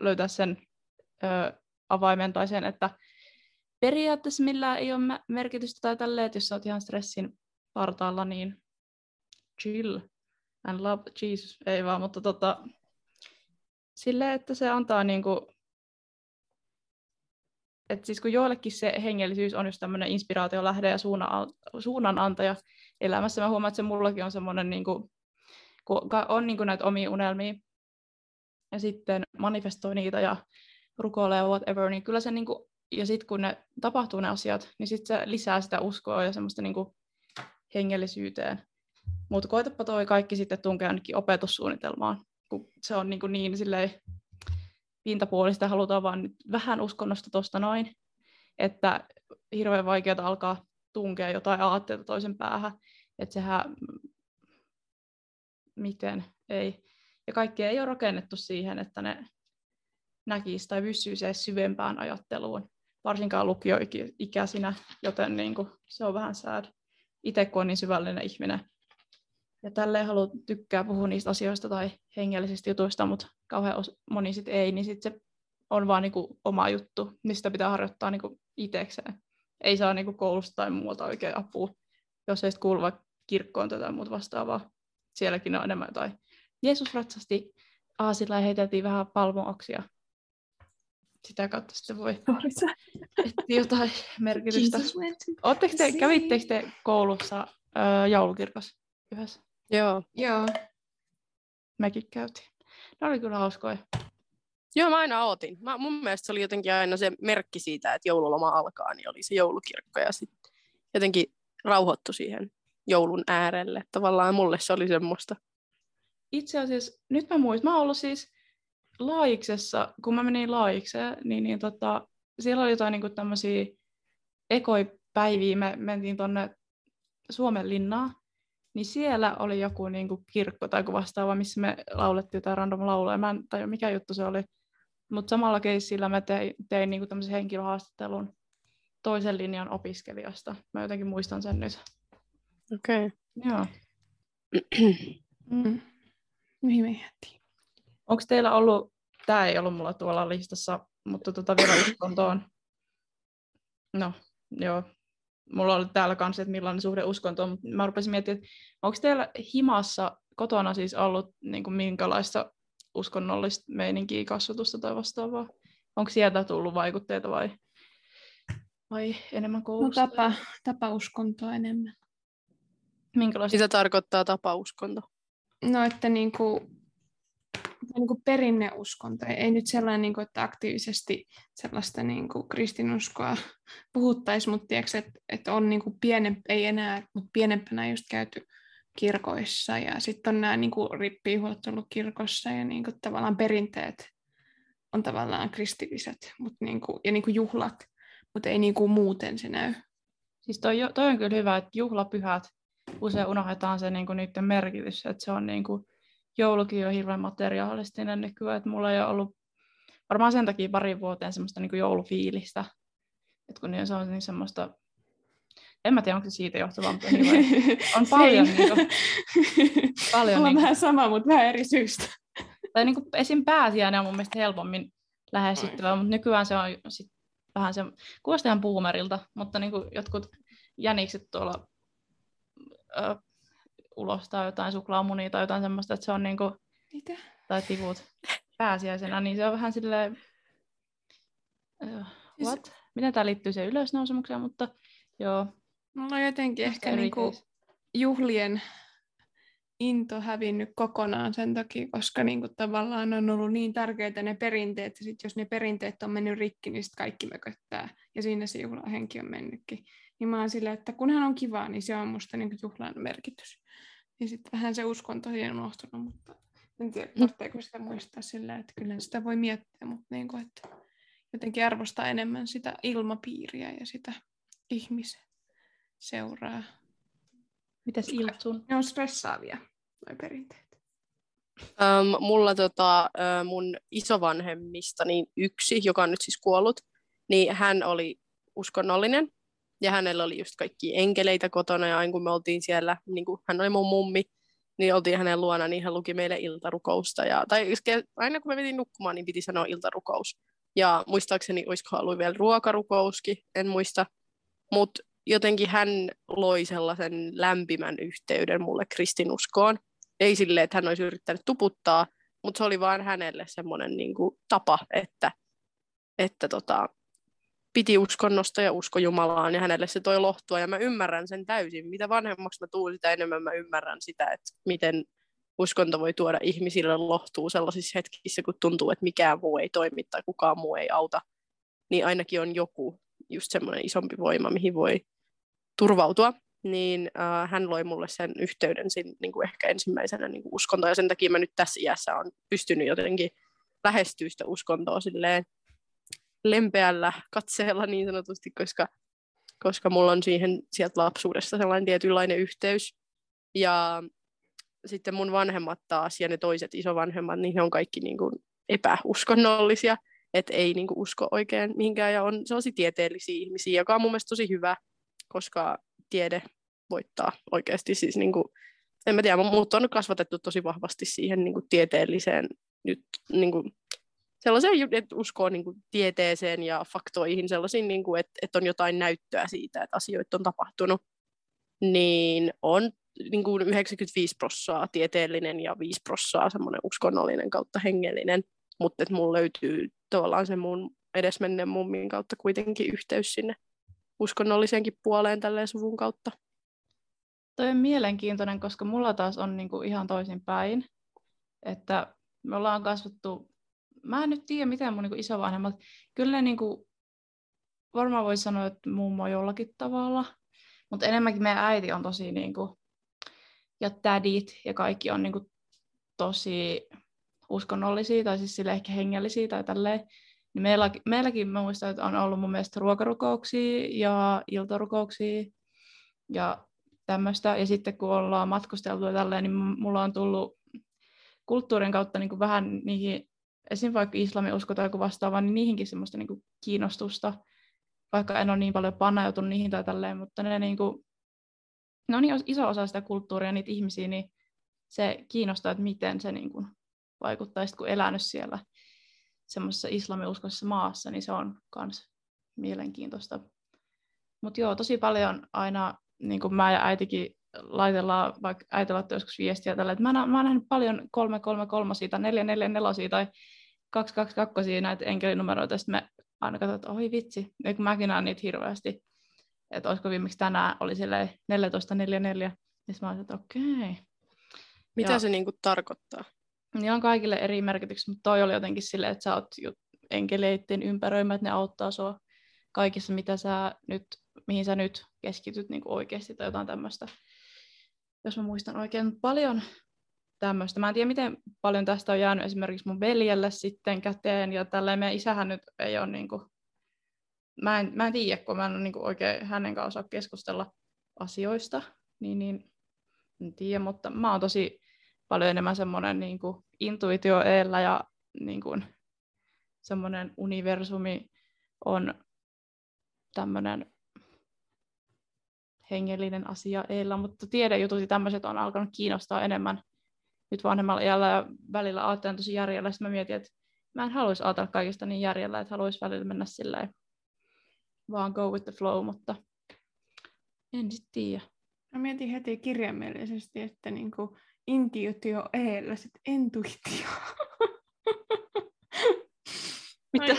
löytää sen ö, avaimen tai sen, että periaatteessa millään ei ole merkitystä tai tälleen, että jos sä oot ihan stressin partaalla, niin chill and love Jesus, ei vaan, mutta tota, silleen, että se antaa niinku, että siis kun joillekin se hengellisyys on just tämmöinen inspiraatiolähde ja suunnan, suunnanantaja elämässä, mä huomaan, että se mullakin on semmoinen, niinku, kun on niinku näitä omia unelmia. Ja sitten manifestoi niitä ja rukoilee whatever, niin kyllä se niinku, ja sitten kun ne tapahtuu ne asiat, niin sitten se lisää sitä uskoa ja semmoista niinku hengellisyyteen. Mutta koetapa toi kaikki sitten tunkea ainakin opetussuunnitelmaan, kun se on niin, niin silleen pintapuolista halutaan vaan vähän uskonnosta tuosta noin, että hirveän vaikeaa alkaa tunkea jotain aatteita toisen päähän, että sehän miten ei. Ja kaikki ei ole rakennettu siihen, että ne näkisi tai pysyisi edes syvempään ajatteluun, varsinkaan lukioikäisinä, joten niin kuin, se on vähän sad. Itse kun on niin syvällinen ihminen, ja tälleen haluaa tykkää puhua niistä asioista tai hengellisistä jutuista, mutta kauhean moni sitten ei, niin sitten se on vaan niinku oma juttu, mistä pitää harjoittaa niinku itsekseen. Ei saa niinku koulusta tai muualta oikein apua, jos ei kuulu vaikka kirkkoon tätä muuta vastaavaa. Sielläkin on enemmän jotain. Jeesus ratsasti aasilla ja heiteltiin vähän palmuoksia. Sitä kautta sitten voi etsiä jotain merkitystä. Oletteko te, kävittekö te koulussa öö, joulukirkossa yhdessä? Joo. Joo. Mekin käytiin. Ne oli kyllä hauskoja. Joo, mä aina ootin. Mä, mun mielestä se oli jotenkin aina se merkki siitä, että joululoma alkaa, niin oli se joulukirkko ja sitten jotenkin rauhoittu siihen joulun äärelle. Tavallaan mulle se oli semmoista. Itse asiassa, nyt mä muistan, mä oon ollut siis Laajiksessa, kun mä menin Laajikseen, niin, niin tota, siellä oli jotain niin tämmöisiä ekoipäiviä, me mentiin tonne Suomen linnaan, niin siellä oli joku niin kuin kirkko tai vastaava, missä me laulettiin jotain random laulua. Mä en tajua, mikä juttu se oli. Mutta samalla keissillä mä tein, tein niin kuin tämmöisen henkilöhaastattelun toisen linjan opiskelijasta. Mä jotenkin muistan sen nyt. Okei. Okay. Joo. mm. Mihin me jättiin? Onko teillä ollut, tämä ei ollut mulla tuolla listassa, mutta tota vielä uskontoon. No, joo, mulla oli täällä kanssa, että millainen suhde uskontoon, mutta mä rupesin miettimään, että onko teillä himassa kotona siis ollut niin kuin minkälaista uskonnollista meininkiä, kasvatusta tai vastaavaa? Onko sieltä tullut vaikutteita vai, vai enemmän koulusta? No tapa, tapa uskontoa enemmän. Minkälaista? Mitä tarkoittaa tapauskonto? No, että niin kuin, niin kuin perinneuskonto, ei nyt sellainen, niin kuin, että aktiivisesti sellaista niin kuin kristinuskoa puhuttaisiin, mutta tiedätkö, että, että on niin kuin pienen, ei enää, mutta pienempänä just käyty kirkoissa ja sitten on nämä niin kuin rippijuhlat ollut kirkossa ja niin kuin, tavallaan perinteet on tavallaan kristilliset mutta niin kuin, ja niin kuin juhlat, mutta ei niin kuin muuten se näy. Siis toi, toi on kyllä hyvä, että juhlapyhät, usein unohdetaan se niin kuin niiden merkitys, että se on niin kuin, joulukin on hirveän materiaalistinen nykyään, että mulla ei ole ollut varmaan sen takia pari vuoteen semmoista niin kuin joulufiilistä, että kun niin se on niin semmoista, en mä tiedä, onko se siitä johtuvaa, mutta niin on paljon, niin kuin, paljon niin kuin, vähän sama, mutta vähän eri syystä. Tai niin kuin, esim. pääsiäinen on mun mielestä helpommin lähestyttävä, mutta nykyään se on sit vähän se, kuulostaa ihan puumerilta, mutta niin kuin jotkut jänikset tuolla ö, ulostaa jotain suklaamunia tai jotain semmoista, että se on niinku, Mitä? tai tivut pääsiäisenä, niin se on vähän silleen, uh, what? Miten tämä liittyy siihen ylösnousemukseen, mutta joo. Mulla on jotenkin ehkä niinku juhlien into hävinnyt kokonaan sen takia, koska niinku tavallaan on ollut niin tärkeitä ne perinteet, että sit jos ne perinteet on mennyt rikki, niin sit kaikki mököttää, ja siinä se juhlahenki on mennytkin. Niin mä oon silleen, että kunhan on kivaa, niin se on musta niinku juhlan merkitys. Ja sitten vähän se uskonto on unohtunut, mutta en tiedä, tarvitseeko sitä muistaa sillä, että kyllä sitä voi miettiä, mutta niin kuin, että jotenkin arvostaa enemmän sitä ilmapiiriä ja sitä ihmisen seuraa. Mitäs Ilta sun? Ne on stressaavia, noi perinteet. Um, mulla tota, mun isovanhemmista niin yksi, joka on nyt siis kuollut, niin hän oli uskonnollinen ja hänellä oli just kaikki enkeleitä kotona, ja aina kun me oltiin siellä, niin kuin hän oli mun mummi, niin oltiin hänen luona, niin hän luki meille iltarukousta. Ja, tai aina kun me menin nukkumaan, niin piti sanoa iltarukous. Ja muistaakseni, olisiko ollut vielä ruokarukouskin, en muista. Mutta jotenkin hän loi sellaisen lämpimän yhteyden mulle kristinuskoon. Ei silleen, että hän olisi yrittänyt tuputtaa, mutta se oli vaan hänelle semmoinen niin kuin, tapa, että, että tota, piti uskonnosta ja usko Jumalaan ja hänelle se toi lohtua ja mä ymmärrän sen täysin. Mitä vanhemmaksi mä tuun, sitä enemmän mä ymmärrän sitä, että miten uskonto voi tuoda ihmisille lohtua sellaisissa hetkissä, kun tuntuu, että mikään muu ei toimi tai kukaan muu ei auta. Niin ainakin on joku just semmoinen isompi voima, mihin voi turvautua. Niin äh, hän loi mulle sen yhteyden sin, niin kuin ehkä ensimmäisenä niin kuin uskontoa ja sen takia mä nyt tässä iässä on pystynyt jotenkin lähestyä sitä uskontoa silleen lempeällä katseella niin sanotusti, koska, koska mulla on siihen sieltä lapsuudesta sellainen tietynlainen yhteys. Ja sitten mun vanhemmat taas ja ne toiset isovanhemmat, niin he on kaikki niin kuin epäuskonnollisia, että ei niin kuin usko oikein mihinkään ja on sellaisia tieteellisiä ihmisiä, joka on mun mielestä tosi hyvä, koska tiede voittaa oikeasti. Siis niin kuin, en mä tiedä, mut on kasvatettu tosi vahvasti siihen niin kuin tieteelliseen nyt niin kuin sellaiseen, että uskoo niin kuin tieteeseen ja faktoihin, sellaisiin, niin kuin, että, että on jotain näyttöä siitä, että asioita on tapahtunut, niin on niin kuin 95 prossaa tieteellinen ja 5 prossaa semmoinen uskonnollinen kautta hengellinen, mutta että mulla löytyy tavallaan se mun edesmenneen mummin kautta kuitenkin yhteys sinne uskonnolliseenkin puoleen tälleen suvun kautta. Toi on mielenkiintoinen, koska mulla taas on niinku ihan toisin päin, että me ollaan kasvattu mä en nyt tiedä, miten mun niin isovanhemmat, kyllä ne niin kuin, varmaan voisi sanoa, että mummo jollakin tavalla, mutta enemmänkin meidän äiti on tosi niin kuin, ja tädit ja kaikki on niin kuin, tosi uskonnollisia tai siis sille ehkä hengellisiä tai tälleen. Niin meilläkin, meilläkin mä muistan, että on ollut mun mielestä ruokarukouksia ja iltarukouksia ja tämmöistä. Ja sitten kun ollaan matkusteltu ja tälleen, niin mulla on tullut kulttuurin kautta niin kuin vähän niihin esim. vaikka islamiusko tai joku vastaava, niin niihinkin semmoista niin kuin kiinnostusta, vaikka en ole niin paljon paneutunut niihin tai tälleen, mutta ne, niin kuin, ne on niin iso osa sitä kulttuuria, niitä ihmisiä, niin se kiinnostaa, että miten se niin kuin vaikuttaa, kun elänyt siellä semmoisessa islamiuskoisessa maassa, niin se on myös mielenkiintoista. Mutta joo, tosi paljon aina, niin kuin mä ja äitikin laitellaan, vaikka äiti laittoi joskus viestiä tällä, että mä, mä oon nähnyt paljon 333 siitä, 444 tai 222 näitä enkelinumeroita, sitten me aina katsotaan, että oi vitsi, ja kun mäkin näen niitä hirveästi, että olisiko viimeksi tänään oli silleen 1444, niin mä olin, että okei. Mitä ja, se niinku tarkoittaa? Niin on kaikille eri merkityksiä, mutta toi oli jotenkin silleen, että sä oot enkeleitten ympäröimä, että ne auttaa sua kaikissa, mitä sä nyt, mihin sä nyt keskityt niin oikeasti tai jotain tämmöistä. Jos mä muistan oikein paljon tämmöistä. Mä en tiedä, miten paljon tästä on jäänyt esimerkiksi mun veljelle sitten käteen, ja tälleen meidän isähän nyt ei ole niin kuin, mä en, mä en tiedä, kun mä en niin kuin oikein hänen kanssa osaa keskustella asioista, niin, niin en tiedä, mutta mä oon tosi paljon enemmän semmoinen niin kuin intuitio eellä ja niin kuin, semmoinen universumi on tämmöinen hengellinen asia eellä, mutta tiedejutut ja tämmöiset on alkanut kiinnostaa enemmän nyt vanhemmalla iällä ja välillä ajattelen tosi järjellä. Sitten mä mietin, että mä en haluaisi ajatella kaikista niin järjellä, että haluaisi välillä mennä silleen vaan go with the flow, mutta en sitten tiedä. Mä mietin heti kirjaimellisesti, että niinku intuitio eellä, sitten intuitio. Mitä?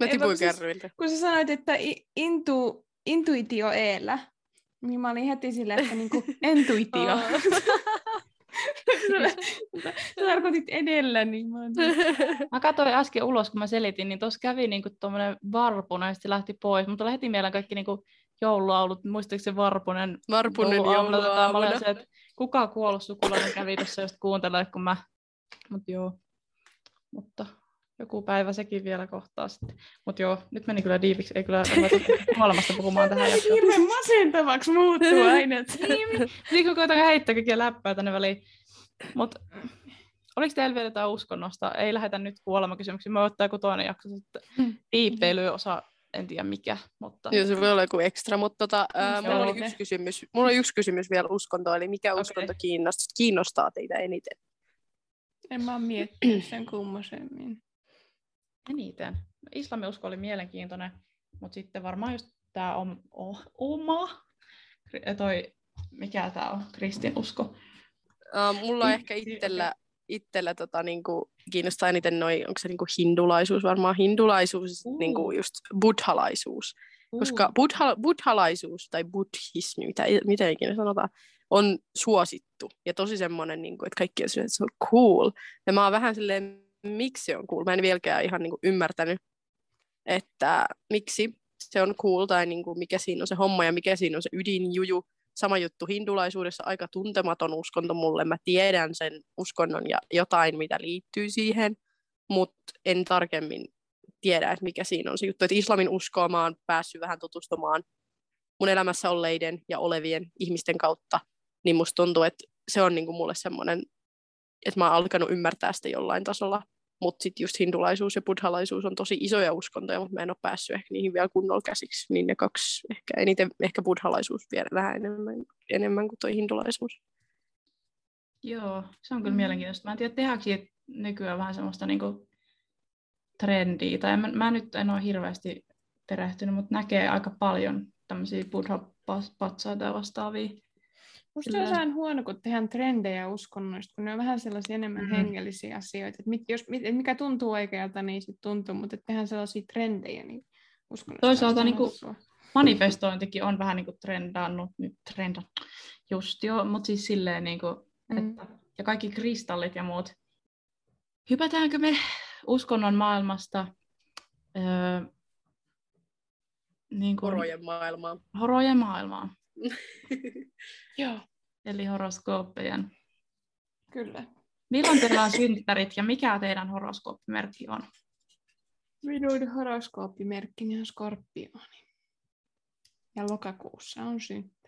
Mä tipuin siis, Kun sä sanoit, että intu, intuitio eellä, niin mä olin heti silleen, että niinku intuitio. Sä tarkoitit edellä, niin mä Mä katsoin äsken ulos, kun mä selitin, niin tuossa kävi niinku tuommoinen varpuna ja sitten lähti pois. Mutta heti mieleen kaikki niinku joululaulut. Muistatko se Varpunen? Varpunen jouluaamuna. Mä olin se, että kuka kuollut sukulainen kävi tuossa just kuuntelemaan, kun mä... Mut joo. Mutta joku päivä sekin vielä kohtaa sitten. Mutta joo, nyt meni kyllä diipiksi, ei kyllä kuolemasta puhumaan tähän jaksoon. Hirveän masentavaksi muuttuu aina. niin, niin kun koitan heittää kaikkia läppää tänne väliin. Mutta oliko teillä vielä jotain uskonnosta? Ei lähetä nyt kuolema-kysymyksiä. Mä ottaa joku toinen jakso sitten. Hmm. osa, en tiedä mikä. Mutta... Joo, se voi olla joku ekstra, mutta tota, ää, mulla, oli yksi kysymys, mulla oli yksi kysymys vielä uskontoa, eli mikä okay. uskonto kiinnostaa, kiinnostaa teitä eniten? En mä miettinyt sen kummosemmin. Eniten. Islamiusko oli mielenkiintoinen, mutta sitten varmaan just tämä om, o, oma, toi, mikä tämä on, kristinusko. Uh, mulla on ehkä itsellä, itsellä tota, niinku, kiinnostaa eniten noin, onko se niinku hindulaisuus, varmaan hindulaisuus, uh. niinku just buddhalaisuus. Uh. Koska buddha, buddhalaisuus tai buddhismi, mitä, miten ikinä sanotaan, on suosittu ja tosi semmoinen, niin kuin, että kaikki on että se on cool. Ja mä oon vähän silleen, miksi se on cool. Mä en vieläkään ihan niin kuin, ymmärtänyt, että miksi se on cool tai niin kuin, mikä siinä on se homma ja mikä siinä on se ydinjuju. Sama juttu hindulaisuudessa, aika tuntematon uskonto mulle. Mä tiedän sen uskonnon ja jotain, mitä liittyy siihen, mutta en tarkemmin tiedä, että mikä siinä on se juttu. Että islamin uskoa mä oon päässyt vähän tutustumaan mun elämässä olleiden ja olevien ihmisten kautta niin musta tuntuu, että se on niinku mulle semmoinen, että mä oon alkanut ymmärtää sitä jollain tasolla. Mutta sitten just hindulaisuus ja buddhalaisuus on tosi isoja uskontoja, mutta mä en ole päässyt ehkä niihin vielä kunnolla käsiksi. Niin ne kaksi, ehkä eniten, ehkä buddhalaisuus vielä vähän enemmän, enemmän kuin toi hindulaisuus. Joo, se on kyllä mm. mielenkiintoista. Mä en tiedä, tehdäänkö nykyään vähän semmoista niinku trendiä, tai mä, mä nyt en ole hirveästi perehtynyt, mutta näkee aika paljon tämmöisiä buddha-patsaita ja vastaavia Musta on vähän huono, kun tehdään trendejä uskonnoista, kun ne on vähän sellaisia enemmän mm. hengellisiä asioita. Että mit, jos, mit, mikä tuntuu oikealta, niin se tuntuu, mutta että tehdään sellaisia trendejä, niin uskonnoista Toisaalta niin kuin, manifestointikin on vähän niin kuin trendannut, nyt trendan, just jo, mutta siis silleen, niin kuin, mm. että, ja kaikki kristallit ja muut. Hypätäänkö me uskonnon maailmasta öö, niin kuin, horojen maailmaan? Horojen maailmaan. Joo. Eli horoskooppejen. Kyllä. Milloin teillä on synttärit ja mikä teidän horoskooppimerkki on? Minun horoskooppimerkkini on skorpioni. Ja lokakuussa on synttärit.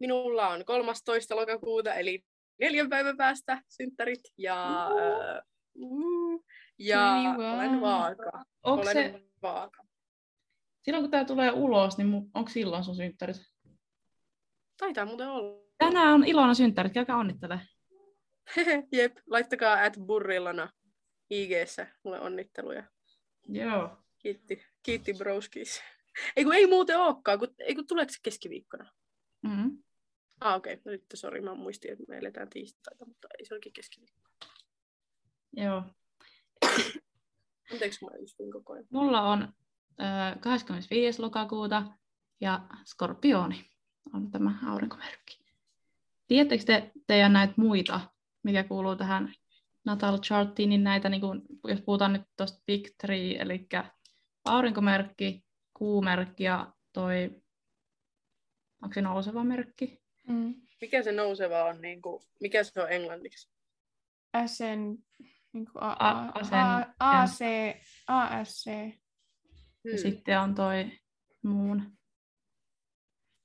Minulla on 13. lokakuuta, eli neljän päivän päästä synttärit. Ja, uh, uh, ja olen vaaka. Onko olen se, vaaka. Silloin kun tämä tulee ulos, niin onko silloin sun synttärit? Taitaa muuten olla. Tänään on Ilona synttärit, käykää onnittele. Jep, laittakaa at burrillana ig mulle onnitteluja. Joo. Kiitti, kiitti broskis. Ei kun ei muuten olekaan, kun, ei kun tuleeko se keskiviikkona? Mm-hmm. Ah okei, okay. no nyt sori, mä muistin, että me eletään tiistaita, mutta ei se olikin keskiviikko. Joo. Anteeksi, mä just koko ajan. Mulla on 25. lokakuuta ja Skorpioni on tämä aurinkomerkki. Tiedättekö te teidän näitä muita, mikä kuuluu tähän natal charttiin, niin näitä, niin kun, jos puhutaan nyt tuosta Big Three, eli aurinkomerkki, kuumerkki ja toi, onko se nouseva merkki? Mm. Mikä se nouseva on, niin kuin, mikä se on englanniksi? Asen, niin kuin a, a, a, a, a, AC, ASC. Hmm. Ja sitten on toi muun.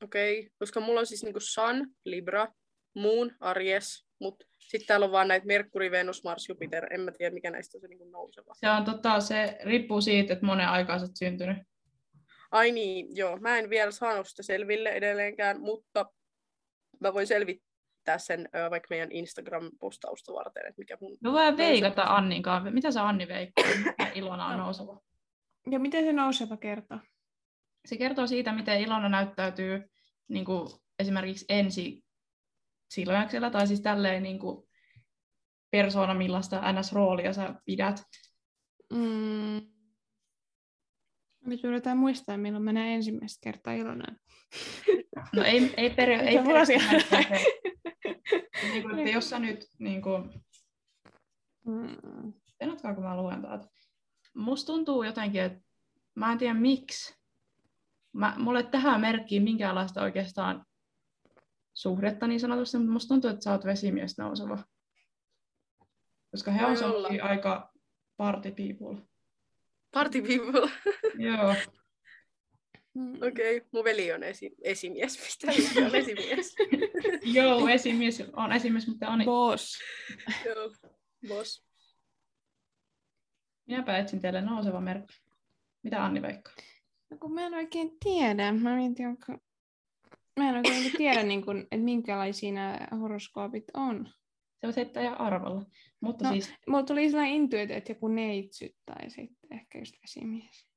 Okei, okay. koska mulla on siis niinku Sun, Libra, Moon, Aries, mutta sitten täällä on vaan näitä Merkuri, Venus, Mars, Jupiter. En mä tiedä, mikä näistä on se niinku nouseva. Se on tota, se riippuu siitä, että monen aikaa sä syntynyt. Ai niin, joo. Mä en vielä saanut sitä selville edelleenkään, mutta mä voin selvittää sen vaikka meidän Instagram-postausta varten, että mikä mun... No voi veikata Annin kanssa. Mitä sä Anni veikkaa? Ilona on nouseva. Ja miten se nouseva kertoo? Se kertoo siitä, miten Ilona näyttäytyy niin kuin esimerkiksi ensi silmäyksellä, tai siis tälleen niin kuin persoona, millaista NS-roolia sä pidät. Mm. Nyt yritetään muistaa, milloin mä näen ensimmäistä kertaa Ilona. No ei, ei, peri, ei periaatteessa. niin kuin, että jos sä nyt niin kuin... Mm. kun mä luen täältä musta tuntuu jotenkin, että mä en tiedä miksi. Mä, mulle tähän merkkiin minkäänlaista oikeastaan suhdetta niin sanotusti, mutta musta tuntuu, että sä oot vesimies nouseva. Koska he on aika party people. Party people? Joo. Hmm. Okei, okay. mun veli on esi- esimies. Mistä on esimies? Joo, esimies on esimies, mutta on... Boss. Joo, boss. Minäpä etsin teille nouseva merkki. Mitä Anni veikkaa? No kun mä en oikein tiedä. Mä mietin, onko... Mä en oikein tiedä, niin kun, että minkälaisia nämä horoskoopit on. Se voit heittää ihan arvalla. Mutta No. siis, Mulla tuli sellainen intuitio, että joku neitsyt tai sitten ehkä just vesimies.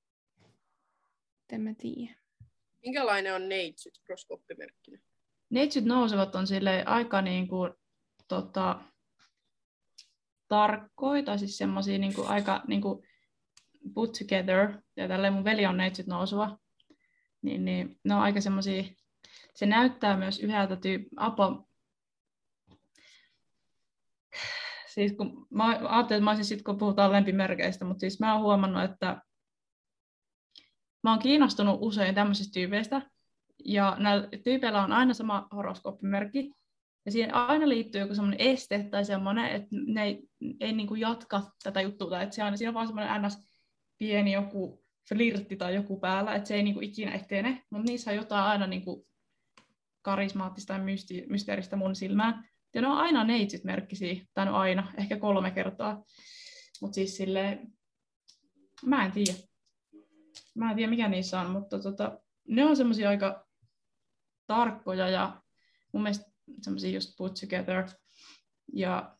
En mä tiedä. Minkälainen on neitsyt horoskooppimerkkinä? neitsyt nousevat on sille aika niin kuin, tota, tarkkoja, tai siis semmoisia niin kuin, aika niin kuin, put together, ja tälleen mun veli on neitsyt nouseva, niin, niin ne on aika semmoisia, se näyttää myös yhdeltä tyyp, Apo, siis kun mä ajattelin, että mä olisin sit, kun puhutaan lempimerkeistä, mutta siis mä oon huomannut, että mä oon kiinnostunut usein tämmöisistä tyypeistä, ja näillä tyypeillä on aina sama horoskooppimerkki, ja siihen aina liittyy joku semmoinen este tai semmoinen, että ne ei, ei niin kuin jatka tätä juttua, tai että se aina, siinä on vaan semmoinen ns. pieni joku flirtti tai joku päällä, että se ei niin kuin ikinä etene, mutta niissä on jotain aina niin kuin karismaattista ja mysti, mysteeristä mun silmään. Ja ne on aina neitsyt merkkisiä, tai no aina, ehkä kolme kertaa. Mutta siis silleen, mä en tiedä. Mä en tiedä mikä niissä on, mutta tota, ne on semmoisia aika tarkkoja ja mun mielestä semmoisia just put together. Ja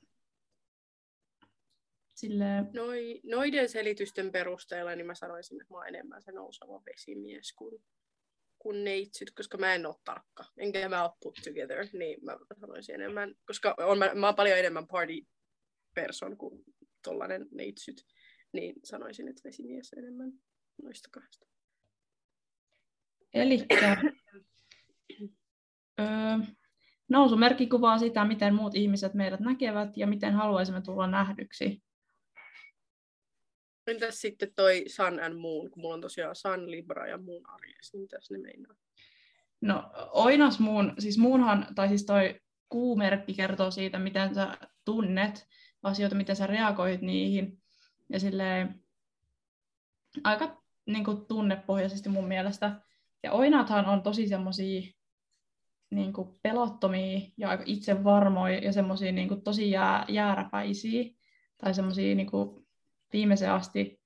silleen, Noi, noiden selitysten perusteella niin mä sanoisin, että mä oon enemmän se nouseva vesimies kuin, kuin neitsyt, koska mä en ole tarkka. Enkä mä ole put together, niin mä sanoisin enemmän, koska on, mä, mä oon paljon enemmän party person kuin tollanen neitsyt, niin sanoisin, että vesimies enemmän noista kahdesta. Eli öö, nousumerkki kuvaa sitä, miten muut ihmiset meidät näkevät ja miten haluaisimme tulla nähdyksi. Entäs sitten toi Sun and Moon, kun mulla on tosiaan Sun, Libra ja Moon Aries, niin mitäs ne meinaa? No oinas muun, siis muunhan, tai siis toi kuumerkki kertoo siitä, miten sä tunnet asioita, miten sä reagoit niihin. Ja silleen aika niin kuin, tunnepohjaisesti mun mielestä. Ja oinathan on tosi semmosia niin kuin, pelottomia ja aika itsevarmoja ja semmosia niin kuin, tosi jää, jääräpäisiä. Tai semmosia niin kuin, viimeiseen asti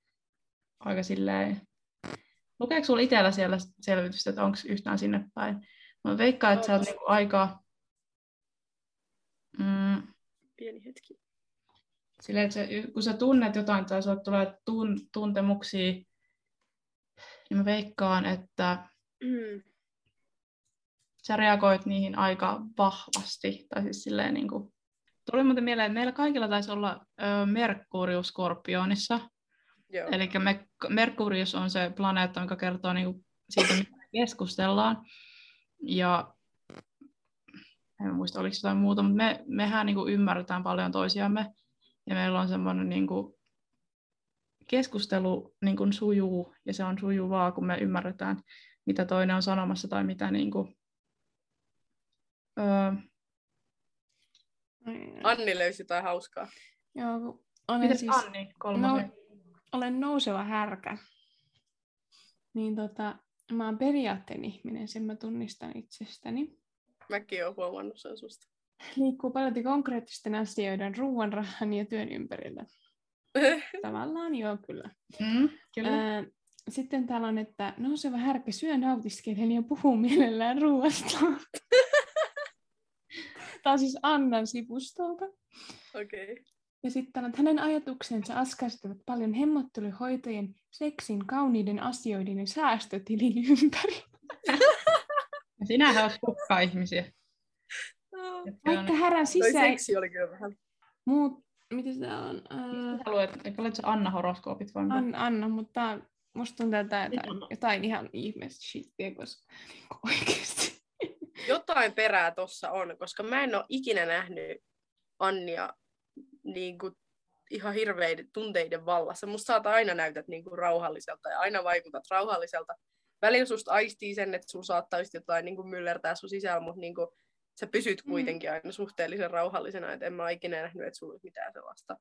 aika silleen... Lukeeko sulla itsellä siellä selvitystä, että onko yhtään sinne päin? Mä veikkaan, että sä oot niinku aika... Mm, Pieni hetki. silleen, että se, kun sä tunnet jotain tai sulle tulee tun, tuntemuksia, niin mä veikkaan, että Mm. Sä reagoit niihin aika vahvasti. Tai siis silleen niin kuin... Tuli muuten mieleen, että meillä kaikilla taisi olla ö, Merkurius Skorpionissa. Eli me, Merkurius on se planeetta, joka kertoo niin kuin siitä, mitä me keskustellaan. Ja en muista, oliko jotain muuta, mutta me, mehän niin kuin ymmärretään paljon toisiamme. Ja meillä on semmoinen niin kuin, keskustelu niin kuin sujuu, ja se on sujuvaa, kun me ymmärretään, mitä toinen on sanomassa tai mitä niin kuin, öö, Anni löysi jotain hauskaa. Joo, kun olen Mites siis Anni kolmosen? no, olen nouseva härkä. Niin tota, mä oon periaatteen ihminen, sen mä tunnistan itsestäni. Mäkin oon huomannut sen susta. Liikkuu paljon konkreettisten asioiden, ruoan, rahan ja työn ympärillä. Tavallaan joo, kyllä. Mm, kyllä. Ää, sitten täällä on, että nouseva härkä syö, nautiskelee ja puhuu mielellään ruoasta. On siis Annan sivustolta. Okei. Okay. Ja sitten että hänen ajatuksensa askaistavat paljon hemmotteluhoitojen, seksin, kauniiden asioiden ja säästötilin ympäri. Ja sinähän olet kukka-ihmisiä. Oh. Että on- Vaikka härän Toi sisä... seksi oli kyllä vähän. Muut... Miten tää on? Mistä sä luet, eikö olet se Anna horoskoopit vai mitä? Anna, mutta musta tuntuu, että Niin jotain, ihan ihmeellistä shittiä, koska niinku oikeasti. Jotain perää tossa on, koska mä en ole ikinä nähnyt Annia niin kuin, ihan hirveiden tunteiden vallassa. Musta sä aina näytät niin kuin, rauhalliselta ja aina vaikutat rauhalliselta. Välillä susta aistii sen, että sun saattaa just jotain niin kuin, myllertää sun sisällä, mutta niin kuin, sä pysyt Mm. kuitenkin aina suhteellisen rauhallisena, että en mä ole ikinä nähnyt, että sulla olisi mitään sellaista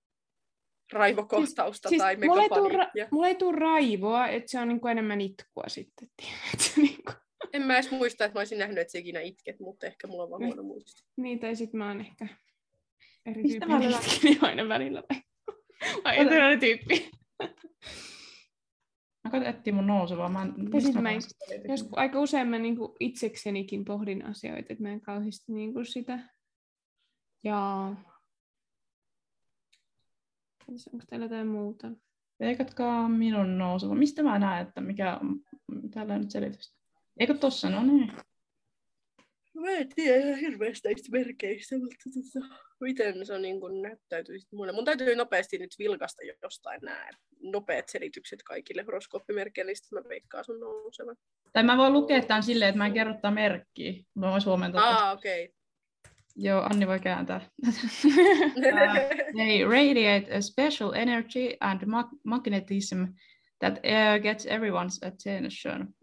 raivokohtausta Siis tai mulla ei, tuu, megapaniikkia. ra- mulla ei tuu raivoa, että se on niinku enemmän itkua sitten. tiedätkö, niinku. En mä edes muista, että mä olisin nähnyt, että sä ikinä itket, mutta ehkä mulla on vaan huono muisti. Niin, tai sitten mä oon ehkä eri Mistä tyyppinen välillä? itkeni aina välillä. Vai Ota- etelä tyyppi. Mä koitan etsiä mun nousevaa. Mä en, Ja sit mistä mä sitä Jos aika usein mä niinku itseksenikin pohdin asioita, että mä en kauheasti niinku sitä. Ja Onko teillä jotain muuta? Veikatkaa minun nousuva. Mistä mä näen, että mikä on tällä nyt selitystä? Eikö tossa? No niin. Mä en tiedä ihan hirveästi näistä merkeistä, mutta tota, miten se on niin kuin näyttäytyy sitten mulle. Mun täytyy nopeasti nyt vilkasta jostain nämä nopeat selitykset kaikille horoskooppimerkeille, niin sitten mä veikkaan sun nousevan. Tai mä voin lukea tämän silleen, että mä en kerro tätä merkkiä. Mä voin suomentaa. Ah, okei. Okay. Joo, Anni voi kääntää. They radiate a special energy and mag- magnetism that uh, gets everyone's attention.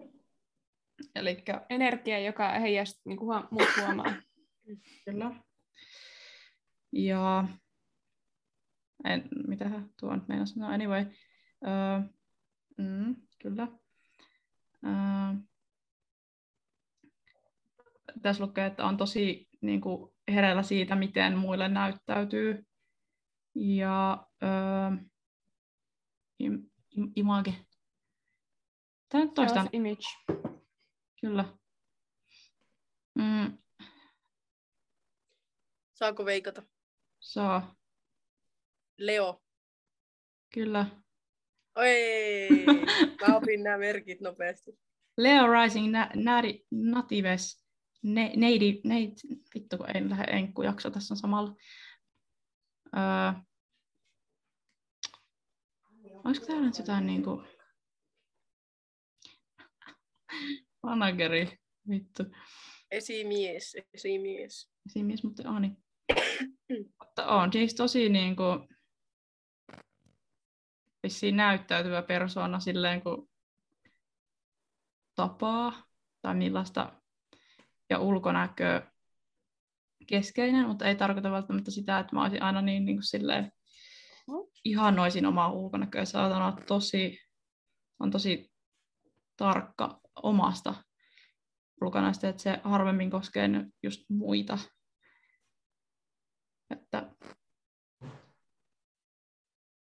Eli Energia, joka heijastuu, niin kuin huom- muut huomaa. kyllä. Ja en, mitähän tuo nyt meinasi sanoa, anyway. Uh, mm, kyllä. Uh, tässä lukee, että on tosi niin kuin, hereillä siitä, miten muille näyttäytyy. Ja uh, im, im, image. Tämä nyt toistaan. Self-image. Kyllä. Mm, Saako veikata? saa. Leo. Kyllä. Oi, mä opin nämä merkit nopeasti. Leo Rising na- nati- Natives ne- neidi, neid, vittu kun ei lähde enkkujakso, tässä on samalla. Öö, olisiko täällä nyt jotain niinku... Manageri, vittu. Esimies, esimies. Esimies, mutta Ani. mutta on siis tosi niinku... Vissiin näyttäytyvä persoona silleen, kun tapaa tai millaista ja ulkonäkö keskeinen, mutta ei tarkoita välttämättä sitä, että mä olisin aina niin, niin kuin silleen, ihannoisin omaa ulkonäköä. Saatan olla tosi, on tosi tarkka omasta ulkonäöstä, että se harvemmin koskee just muita. Että...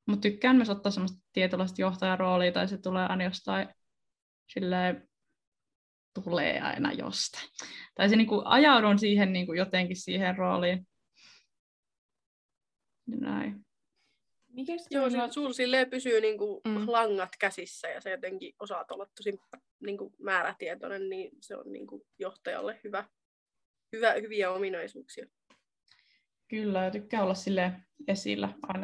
Mutta tykkään myös ottaa semmoista tietynlaista johtajaroolia, tai se tulee aina jostain silleen, tulee aina jostain. Tai se niinku ajaudun siihen niinku jotenkin siihen rooliin. Näin. Mikäs Joo, tuolla- sulla, sulla silleen pysyy niinku Mm. mm. langat käsissä ja sä jotenkin osaat olla tosi niinku määrätietoinen, niin se on niinku johtajalle hyvä, hyvä, hyviä ominaisuuksia. Kyllä, ja tykkää olla sille esillä aina.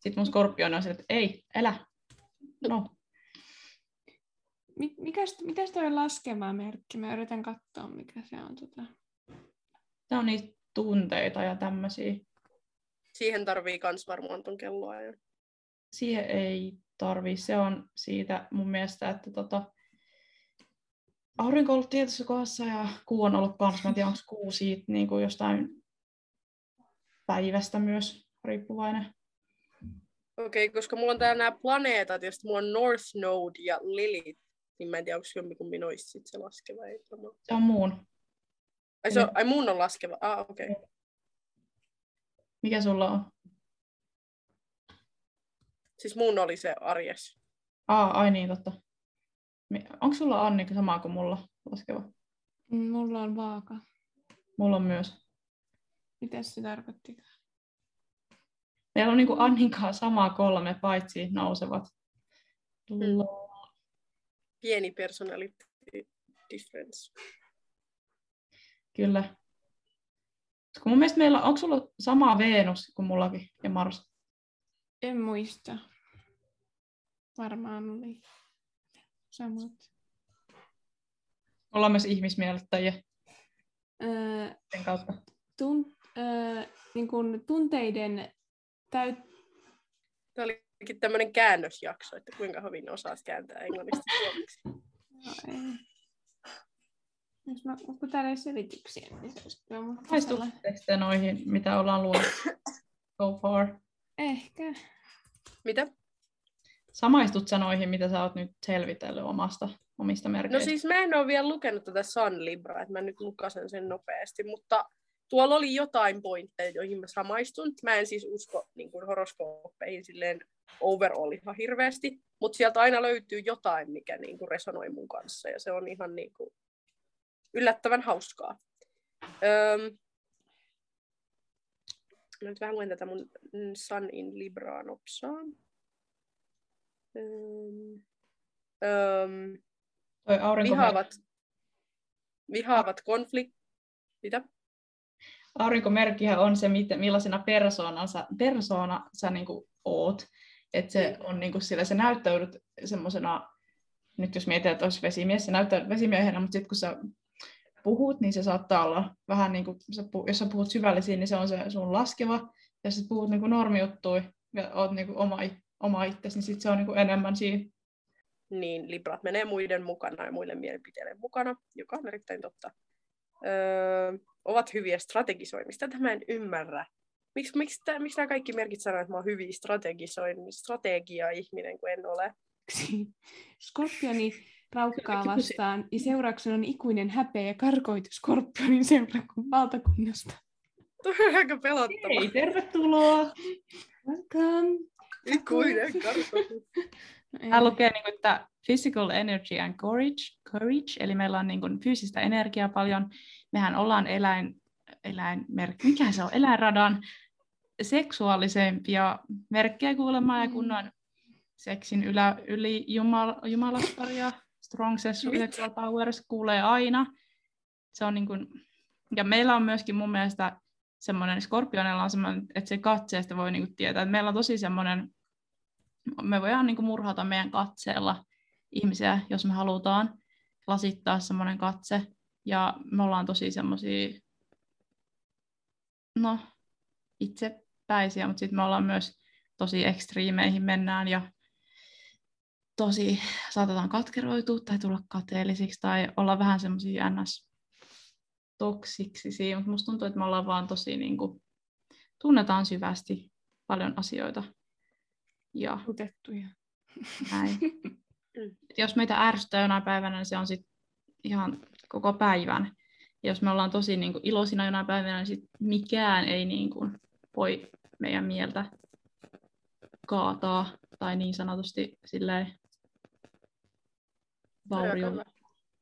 Sitten mun skorpioni on sille, että ei, elä. No, Mi- mikäs, mitäs toi laskeva merkki? Mä yritän katsoa, mikä se on. Tota. se on niitä tunteita ja tämmöisiä. Siihen tarvii kans varmaan ton kelloajan. Siihen ei tarvii. Se on siitä mun mielestä, että tota, aurinko on ollut tietyssä kohdassa ja kuu on ollut kanssa. Mä en tiedä, onko kuu siitä niin kuin jostain päivästä myös riippuvainen. Okei, okay, koska mulla on täällä nämä planeetat, ja sitten mulla on North Node ja Lilith, niin mä en tiedä, onko jompikumpi noista sit se laskeva. Ei. Se on muun. Ai, se on, ai mun on laskeva. Ah, okei. Okay. Mikä sulla on? Siis mun oli se Arjes. Aa, ai niin, totta. Onko sulla Anni sama kuin mulla laskeva? Mm, Mulla on vaaka. Mulla on myös. Mitäs se tarkoitti? Meillä on niinku Annin kanssa samaa kolme, paitsi nousevat. Lo- Pieni personality difference. Kyllä. Kun mun mielestä meillä, onko sulla sama Venus kuin mullakin ja Mars? En muista. Varmaan oli samat. Ollaan myös ihmismielettäjiä Öö, sen kautta. tun, öö, niin kun tunteiden täyt... Tämä olikin tämmöinen käännösjakso, että kuinka hyvin osaat kääntää englannista suomeksi. No, ei. Jos mä, kun täällä ei selityksiä, niin se olisi kyllä tekstejä noihin, mitä ollaan luonut so far? Ehkä. Mitä? Samaistut sä noihin, mitä sä oot nyt selvitellyt omasta, omista No merkeistä? siis mä en ole vielä lukenut tätä Sun Libraa, että mä nyt lukasen sen nopeasti, mutta tuolla oli jotain pointteja, joihin mä samaistun. Mä en siis usko niin kuin horoskooppeihin silleen overall ihan hirveästi, mutta sieltä aina löytyy jotain, mikä niin kuin resonoi mun kanssa, ja se on ihan niin kuin yllättävän hauskaa. Öm, Mä nyt vähän luen tätä mun Sun in Libraa nopsaan. Öm, öm, Toi aurinko, vihaavat, vihaavat konflikt... Mitä? aurinkomerkkihän on se, miten, millaisena persoona sä, persoona sä niinku oot. Että se on niinku sillä, sä näyttäydyt semmoisena, nyt jos mietit, että olisi vesimies, sä näyttäydyt vesimiehenä, mutta sitten kun sä puhut, niin se saattaa olla vähän niin kuin, jos sä puhut syvällisiin, niin se on se sun laskeva, ja jos sä puhut niin kuin normijuttui ja oot niin kuin oma, oma itsesi, niin sit se on niin kuin enemmän siinä. Niin Librat menee muiden mukana ja muille mielipiteiden mukana, joka on erittäin totta. Öö, ovat hyviä strategisoimista. Tätä mä en ymmärrä. Miksi, miksi, tää, miksi nämä kaikki merkit sanoo, että mä oon hyviä strategisoin, strategia-ihminen, kun en ole? Skorpioni raukkaa vastaan ja seurauksena on ikuinen häpeä ja karkoitu Skorpionin seurakunnan valtakunnasta. Tuo on aika pelottava. Hei, tervetuloa! Welcome. Ikuinen karkotus. Täällä lukee, niin kuin, että physical energy and courage, courage, eli meillä on niin kuin, fyysistä energiaa paljon. Mehän ollaan eläin, eläinmerkki, mikä se on, eläinradan seksuaalisempia merkkejä kuulemaan ja kunnon seksin ylä, yli jumal, jumalastaria, strong sexual powers kuulee aina. Se on niin kuin, ja meillä on myöskin mun mielestä semmoinen, skorpionilla on semmoinen, että se katseesta voi niin kuin tietää, että meillä on tosi semmoinen, me voidaan niin kuin murhata meidän katseella ihmisiä, jos me halutaan lasittaa semmoinen katse. Ja me ollaan tosi semmoisia, no, itsepäisiä, mutta sitten me ollaan myös tosi ekstriimeihin mennään ja tosi saatetaan katkeroitua tai tulla kateellisiksi tai olla vähän semmoisia ns toksiksisia, mutta musta tuntuu, että me ollaan vaan tosi niin kuin, tunnetaan syvästi paljon asioita. Ja Otettuja. näin. Jos meitä ärsyttää jonain päivänä, niin se on sit ihan koko päivän. Ja jos me ollaan tosi niin kuin, iloisina jonain päivänä, niin sit mikään ei niin kuin, voi meidän mieltä kaataa tai niin sanotusti silleen vaurioida.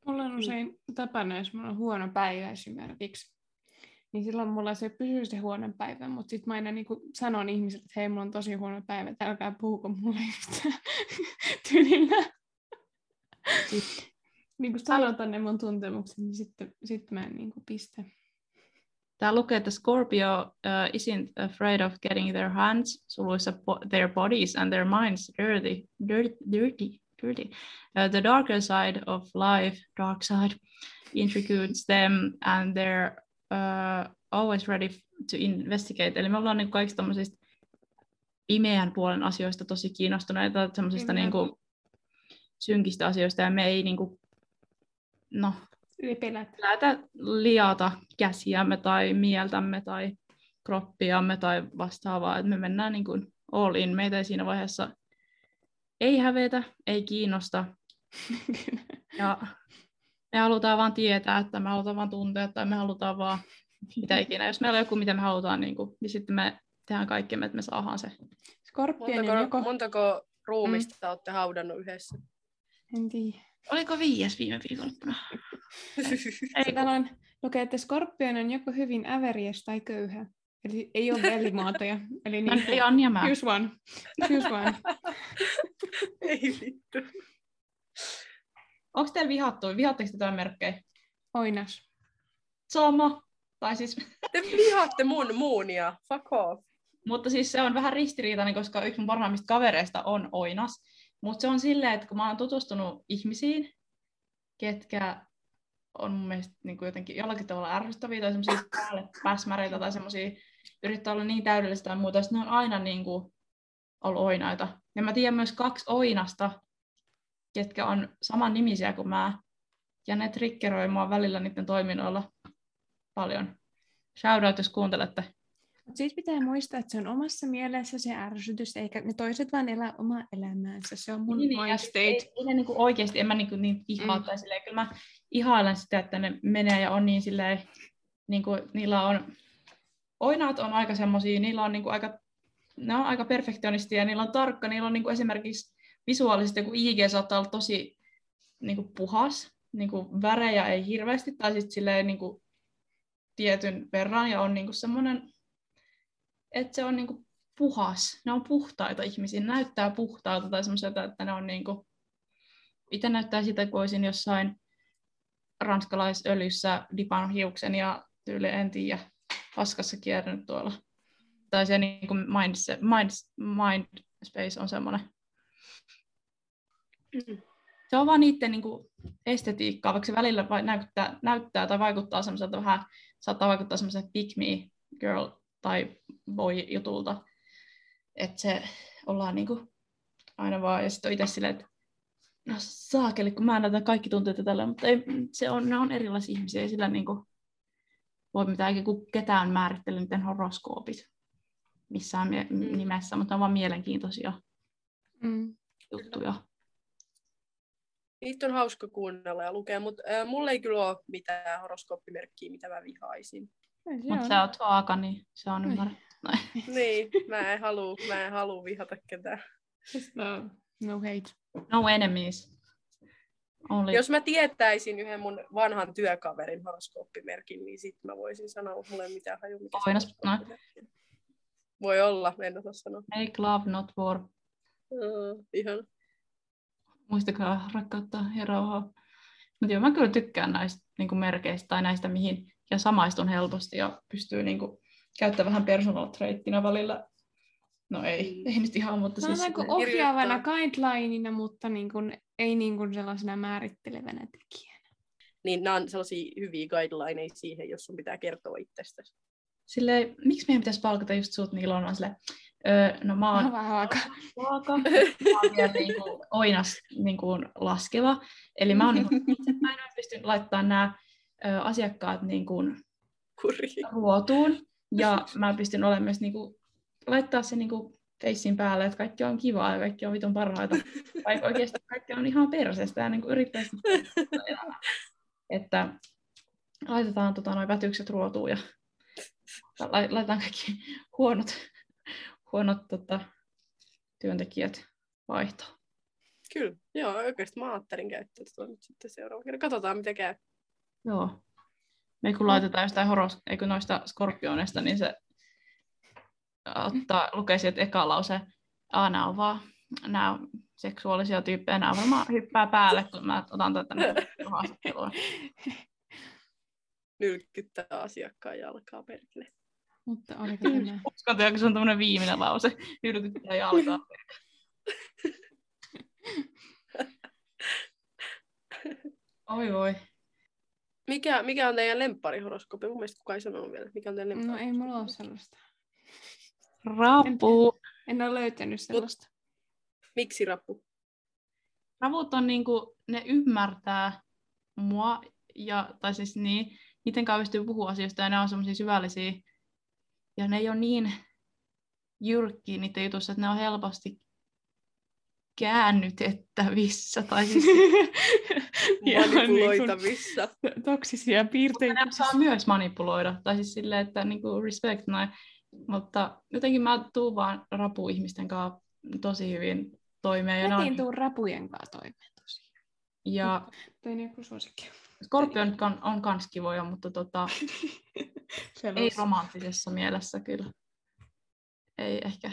Mulla on usein tapana, jos mulla on huono päivä esimerkiksi, niin silloin mulla se pysyy se huono päivä, mutta sitten mä aina niin sanon ihmisille, että hei, mulla on tosi huono päivä, että älkää puhuko mulle yhtään tyylillä. niin kuin sanotaan ne mun tuntemukset, niin sitten sit mä en niin kuin pistä. Tää lukee, että Scorpio uh, isn't afraid of getting their hands, suluissa their bodies and their minds dirty, dirty, dirty, dirty. Uh, the darker side of life, dark side, intrigues them and they're uh, always ready to investigate. Eli me ollaan niin kaikista tämmöisistä pimeän puolen asioista tosi kiinnostuneita, semmoisista niin kuin, synkistä asioista, ja me ei niin kuin, no, pelätä. lähdetä liata käsiämme tai mieltämme tai kroppiamme tai vastaavaa, että me mennään niin kuin all in. Meitä ei siinä vaiheessa ei hävetä, ei kiinnosta. Ja me halutaan vaan tietää, että me halutaan vaan tuntea, tai me halutaan vaan mitä ikinä. Jos meillä on joku, mitä me halutaan, niin, kuin, niin sitten me tehdään kaikkemme, että me saadaan se. Skorpioni on Montako, joko... montako ruumista mm. olette haudannut yhdessä? En tiedä. Oliko viies viime viikonloppuna? Ei, täällä on, lukee, että Skorpion on joko hyvin äveriäs tai köyhä. Eli ei ole välimuotoja. Eli niin, ei Anja mä. choose one. Choose one. Ei vittu. Onko teillä vihattu? Vihatteko te tämän merkkejä? Oinas. Sama. Tai siis, Te vihaatte mun muunia. Fuck off. mutta siis se on vähän ristiriitainen, koska yksi mun parhaimmista kavereista on Oinas. Mutta se on silleen, että kun mä oon tutustunut ihmisiin, ketkä on mun mielestä niin kuin jotenkin jollakin tavalla ärsyttäviä tai semmoisia päälle päsmäreitä tai semmoisia yrittää olla niin täydellistä ja muuta, ne on aina niin kuin ollut oinaita. Ja mä tiedän myös kaksi oinasta, ketkä on saman nimisiä kuin mä, ja ne triggeroi mua välillä niiden toiminnoilla paljon. Shoutout, jos kuuntelette. Mut Siis pitää muistaa, että se on omassa mielessä se ärsytys, eikä ne toiset vaan elää omaa elämäänsä. Se on mun Niin, mind ja siis state. Ei, ei ne niinku oikeasti, en mä niinku niin ihaa Mm. tai silleen, kyllä mä ihailen sitä, että ne menee ja on niin silleen, niinku, niillä on, oinaat on aika semmosia, niillä on niinku aika, ne on aika perfektionistia ja niillä on tarkka, niillä on niinku esimerkiksi visuaalisesti joku IG saattaa olla tosi niinku puhas, niinku värejä ei hirveästi, tai sitten silleen niinku tietyn verran ja on niinku semmoinen, että se on niinku puhas. Ne on puhtaita ihmisiä, ne näyttää puhtaalta tai semmoiselta, että ne on niinku... Itse näyttää sitä, kun olisin jossain ranskalaisöljyssä dipannut hiuksen ja tyyli en tiedä, paskassa kierränyt tuolla. Tai se niin kuin mind, mind, mind space on semmoinen. Mm. Se on vaan niiden niin kuin estetiikkaa, vaikka se välillä vai näyttää, näyttää tai vaikuttaa semmoiselta vähän, saattaa vaikuttaa semmoiselta pick me girl tai boy jutulta. Että se ollaan niin kuin aina vaan, ja sitten on itse silleen, että no saakeli, kun mä näytän kaikki tunteet tällä, mutta ei, se on, ne on erilaisia ihmisiä, ei sillä niin kuin, voi mitään ketään määrittele miten horoskoopit missään mie- Mm. nimessä, mutta ne on vaan mielenkiintoisia Mm. juttuja. Niitä on hauska kuunnella ja lukea, mutta äh, mulla ei kyllä ole mitään horoskooppimerkkiä, mitä mä vihaisin. Mutta on. sä oot vaaka, niin se on Ai. ymmärretty. niin, mä en halua, mä en halua vihata ketään. No, no hate. No enemies. Only. Jos mä tietäisin yhden mun vanhan työkaverin horoskooppimerkin, niin sit mä voisin sanoa, mutta mulla ei mitään haju, mikä Oinas, no. Voi olla, en osaa sanoa. Make love, not war. Uh, ihan. Muistakaa rakkautta ja rauhaa. Mutta joo, mä kyllä tykkään näistä niin merkeistä tai näistä, mihin ja samaistun helposti ja pystyy niin kuin, käyttämään vähän personal traittina välillä. No ei, Mm. ei nyt ihan, mutta siis... Sanotaanko silleen- ohjaavana guidelineina, mutta niin kuin, ei niin kuin sellaisena määrittelevänä tekijänä. Niin nämä on sellaisia hyviä guidelineja siihen, jos sun pitää kertoa itsestäsi. Silleen, miksi meidän pitäisi palkata just sut Niilo? Mä oon silleen, öö, no mä oon Vähän aika. vaaka, mä oon vielä niin kuin oinas niin kuin laskeva. Eli mä, oon, niin kuin, itse, mä en ole pystynyt laittamaan nämä ö, asiakkaat niin kuin ruotuun. Ja mä pystyn olemaan myös niin kuin, laittaa se niin kuin feissin päälle, että kaikki on kivaa ja kaikki on vitun parhaita. Vaikka oikeasti kaikki on ihan perseestä ja niin yrittää. Että laitetaan tota, noin vätykset ruotuun ja la- laitetaan kaikki huonot, huonot tota, työntekijät vaihtoon. Kyllä, joo, oikeasti mä ajattelin käyttää tuota nyt sitten seuraava kerran. Katsotaan, mitä käy. Joo. Me kun laitetaan jostain horos, eikö noista skorpioneista, niin se ottaa, lukee sieltä eka lause, Aa, nämä on vaan nämä on seksuaalisia tyyppejä, nämä varmaan hyppää päälle, kun mä otan tätä nyt haastattelua. Nylkyttää asiakkaan jalkaa perkele. Mutta oliko tämä? Uskon, että se on tämmöinen viimeinen lause, ylkyttää jalkaa. Oi voi. Mikä, mikä on teidän lempparihoroskooppi? Mun mielestä kukaan ei sanonut vielä. Mikä on teidän No ei mulla ole sellaista. Rapu. En ole löytänyt sellaista. Miksi rappu? Ravut on niinku, ne ymmärtää mua, ja, tai siis niin, niiden kanssa pystyy puhua asioista, ja ne on semmoisia syvällisiä, ja ne ei ole niin jyrkkiä niiden jutussa, että ne on helposti käännytettävissä, tai siis niin Manipuloitavissa. toksisia piirteitä. ne saa myös manipuloida, tai siis silleen, että niinku respect näin, mutta jotenkin mä tuun vaan rapu-ihmisten kanssa tosi hyvin toimeen, Mäkin on, tuun rapujen kanssa toimeen tosiaan. ja ei ole suosikki. Skorpionit on, on kans kivoja, mutta tota, ei romanttisessa mielessä kyllä. Ei ehkä.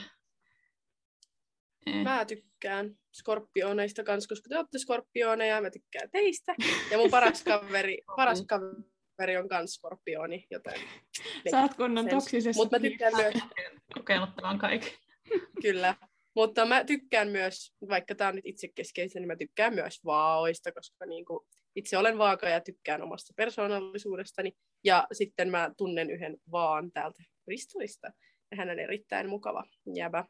Ei. Mä tykkään skorpioneista kanssa, koska te olette skorpioneja ja mä tykkään teistä. Ja mun paras kaveri, paras kaveri on kans skorpioni, joten Sä oot kunnon toksisessa Mutta mä tykkään myös, kokenut tämän kaiken. kyllä. Mutta mä tykkään myös, vaikka tää on nyt itsekeskeisen, niin mä tykkään myös vaaoista, koska niinku, itse olen vaaka ja tykkään omasta persoonallisuudestani. Ja sitten mä tunnen yhden vaan täältä Bristolista. Ja hän on erittäin mukava jäbä.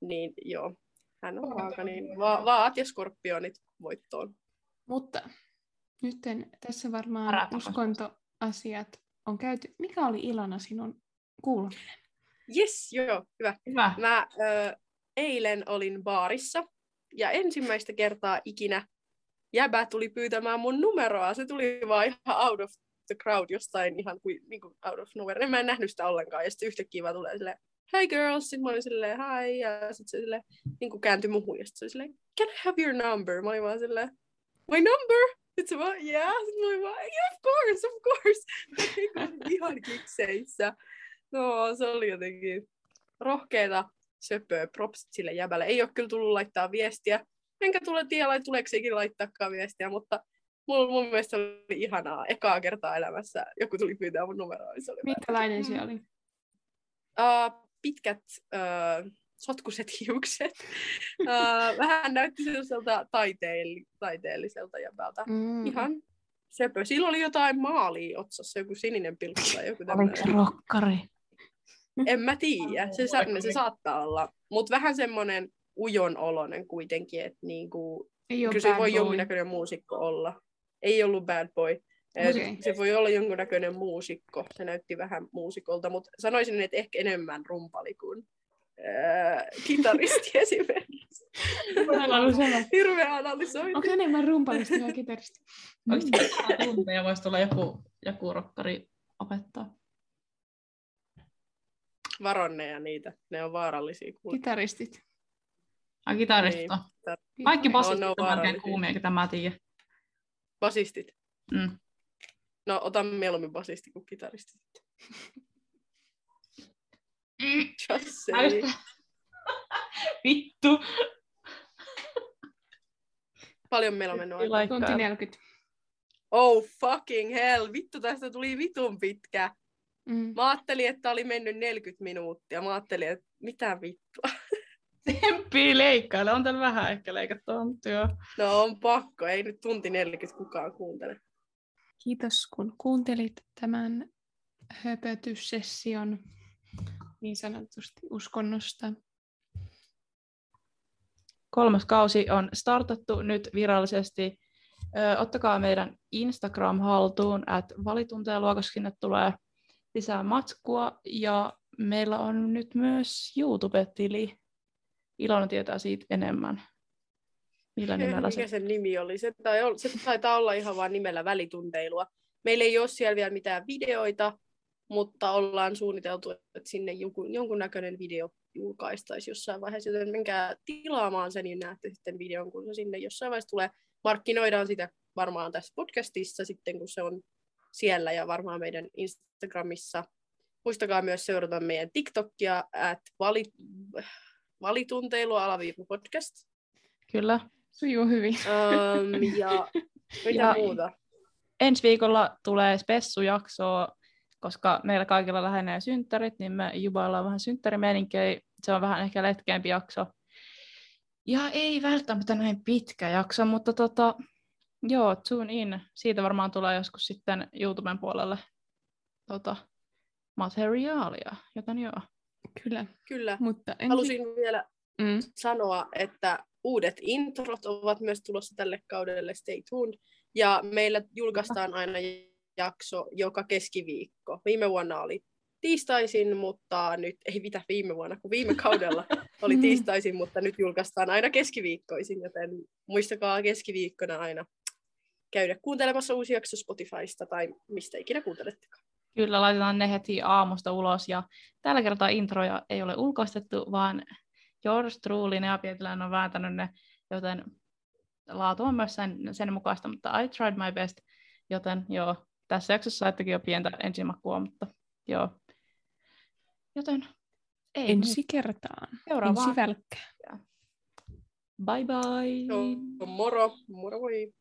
Niin joo, hän on vaaka, niin va- vaat ja skorpionit voittoon. Mutta nyt tässä varmaan Parata uskontoasiat on käyty. Mikä oli Ilona sinun kuuluminen? Yes, joo, hyvä. Hyvä. Mä ö, eilen olin baarissa ja ensimmäistä kertaa ikinä jäbä tuli pyytämään mun numeroa. Se tuli vaan ihan out of the crowd jostain ihan kuin, niin kuin out of nowhere. Mä en nähnyt sitä ollenkaan ja sitten yhtäkkiä vaan tulee silleen, hi girls, sitten mä olin silleen, hi, ja sitten se silleen, niin kuin kääntyi muhun ja sitten se oli silleen, can I have your number? Mä olin vaan silleen, my number? Sitten vaan, yeah. Sitten mä olin vaan, yeah, of course, of course. Ihan kikseissä. No, se oli jotenkin rohkeeta söpöä, propsit sille jäbälle. Ei ole kyllä tullut laittaa viestiä, enkä tule tiedä, tuleeko sekin laittaakaan viestiä, mutta mun, mun mielestä oli ihanaa. Ekaa kertaa elämässä joku tuli pyytää mun numeroa. Se oli Minkälainen se oli? uh, pitkät uh, sotkuset hiukset. uh, vähän näytti sellaiselta taiteelli, taiteelliselta jäbältä. Mm. Ihan söpö. Sillä oli jotain maalia otsassa, joku sininen pilkku tai joku Oliko se tämmöinen. rokkari? En mä tiedä, se, sa- se saattaa olla. Mutta vähän semmoinen ujon oloinen kuitenkin, että niinku, kyllä se voi boy. jonkunnäköinen muusikko olla. Ei ollut bad boy. Okei. Se voi olla jonkunnäköinen muusikko. Se näytti vähän muusikolta, mutta sanoisin, että ehkä enemmän rumpali kuin ää, kitaristi esimerkiksi. Hirveä analysointi. Onko enemmän rumpalista vai kitaristi? Mitä tunteja voisi tulla joku, joku rokkari opettaa. Varonne ja niitä. Ne on vaarallisia. kuule. Kitaristit. Ai kitaristo. Niin. Kaikki basistit on on melkein kuumia, ketä mä tiedän. Basistit. Mm. No, otan mieluummin basisti kuin kitaristi. Just say. Vittu. Paljon meillä on mennyt aikaa. Like Tunti that. 40. Oh fucking hell, vittu tästä tuli vitun pitkä. Mm. Mä ajattelin, että oli mennyt 40 minuuttia. Mä ajattelin, että mitä vittua. Temppii leikkaile. On täällä vähän ehkä leikattua, mutta joo. No on pakko, ei nyt tunti 40 kukaan kuuntele. Kiitos kun kuuntelit tämän höpötyssession niin sanotusti uskonnosta. Kolmas kausi on startattu nyt virallisesti. Ö, ottakaa meidän Instagram haltuun, että sinne tulee lisää matskua. Ja meillä on nyt myös YouTube-tili. Ilona tietää siitä enemmän. Millä nimellä Mikä se? sen nimi oli? Se, tai se taitaa olla ihan vaan nimellä välitunteilua. Meillä ei ole siellä vielä mitään videoita, mutta ollaan suunniteltu, että sinne joku, jonkunnäköinen video julkaistaisi jossain vaiheessa, joten menkää tilaamaan sen, niin näette sitten videon, kun se sinne jossain vaiheessa tulee. Markkinoidaan sitä varmaan tässä podcastissa sitten, kun se on siellä ja varmaan meidän Instagramissa. Muistakaa myös seurata meidän TikTokia, at vali, valitunteilua alaviiva podcast. Kyllä. Sujuu hyvin. Um, ja mitä Ja- muuta? Ensi viikolla tulee spessujaksoa, koska meillä kaikilla lähenee synttärit, niin me jubaillaan vähän synttärimeninkejä. Se on vähän ehkä letkeämpi jakso. Ja ei välttämättä näin pitkä jakso, mutta tota, joo, tune in. Siitä varmaan tulee joskus sitten YouTuben puolelle tota, materiaalia, joten joo. Kyllä. Kyllä. Mutta ensi... Halusin vielä Mm. sanoa, että uudet introt ovat myös tulossa tälle kaudelle, stay tuned. Ja meillä julkaistaan aina jakso joka keskiviikko. Viime vuonna oli tiistaisin, mutta nyt, ei mitä viime vuonna, kun viime kaudella oli tiistaisin, mutta nyt julkaistaan aina keskiviikkoisin, joten muistakaa keskiviikkona aina käydä kuuntelemassa uusi jakso Spotifysta tai mistä ikinä kuuntelettekaan. Kyllä, laitetaan ne heti aamusta ulos. Ja tällä kertaa introja ei ole ulkoistettu, vaan George Truly, Nea Pietilän on vääntänyt ne, joten laatu on myös sen, sen mukaista, mutta I tried my best, joten joo, tässä jaksossa saittekin jo pientä ensimakua, mutta joo. Joten ei Ensi kertaan. Seuraavaan. Ensi välkkää. Bye bye! Joo, moro, moro voi.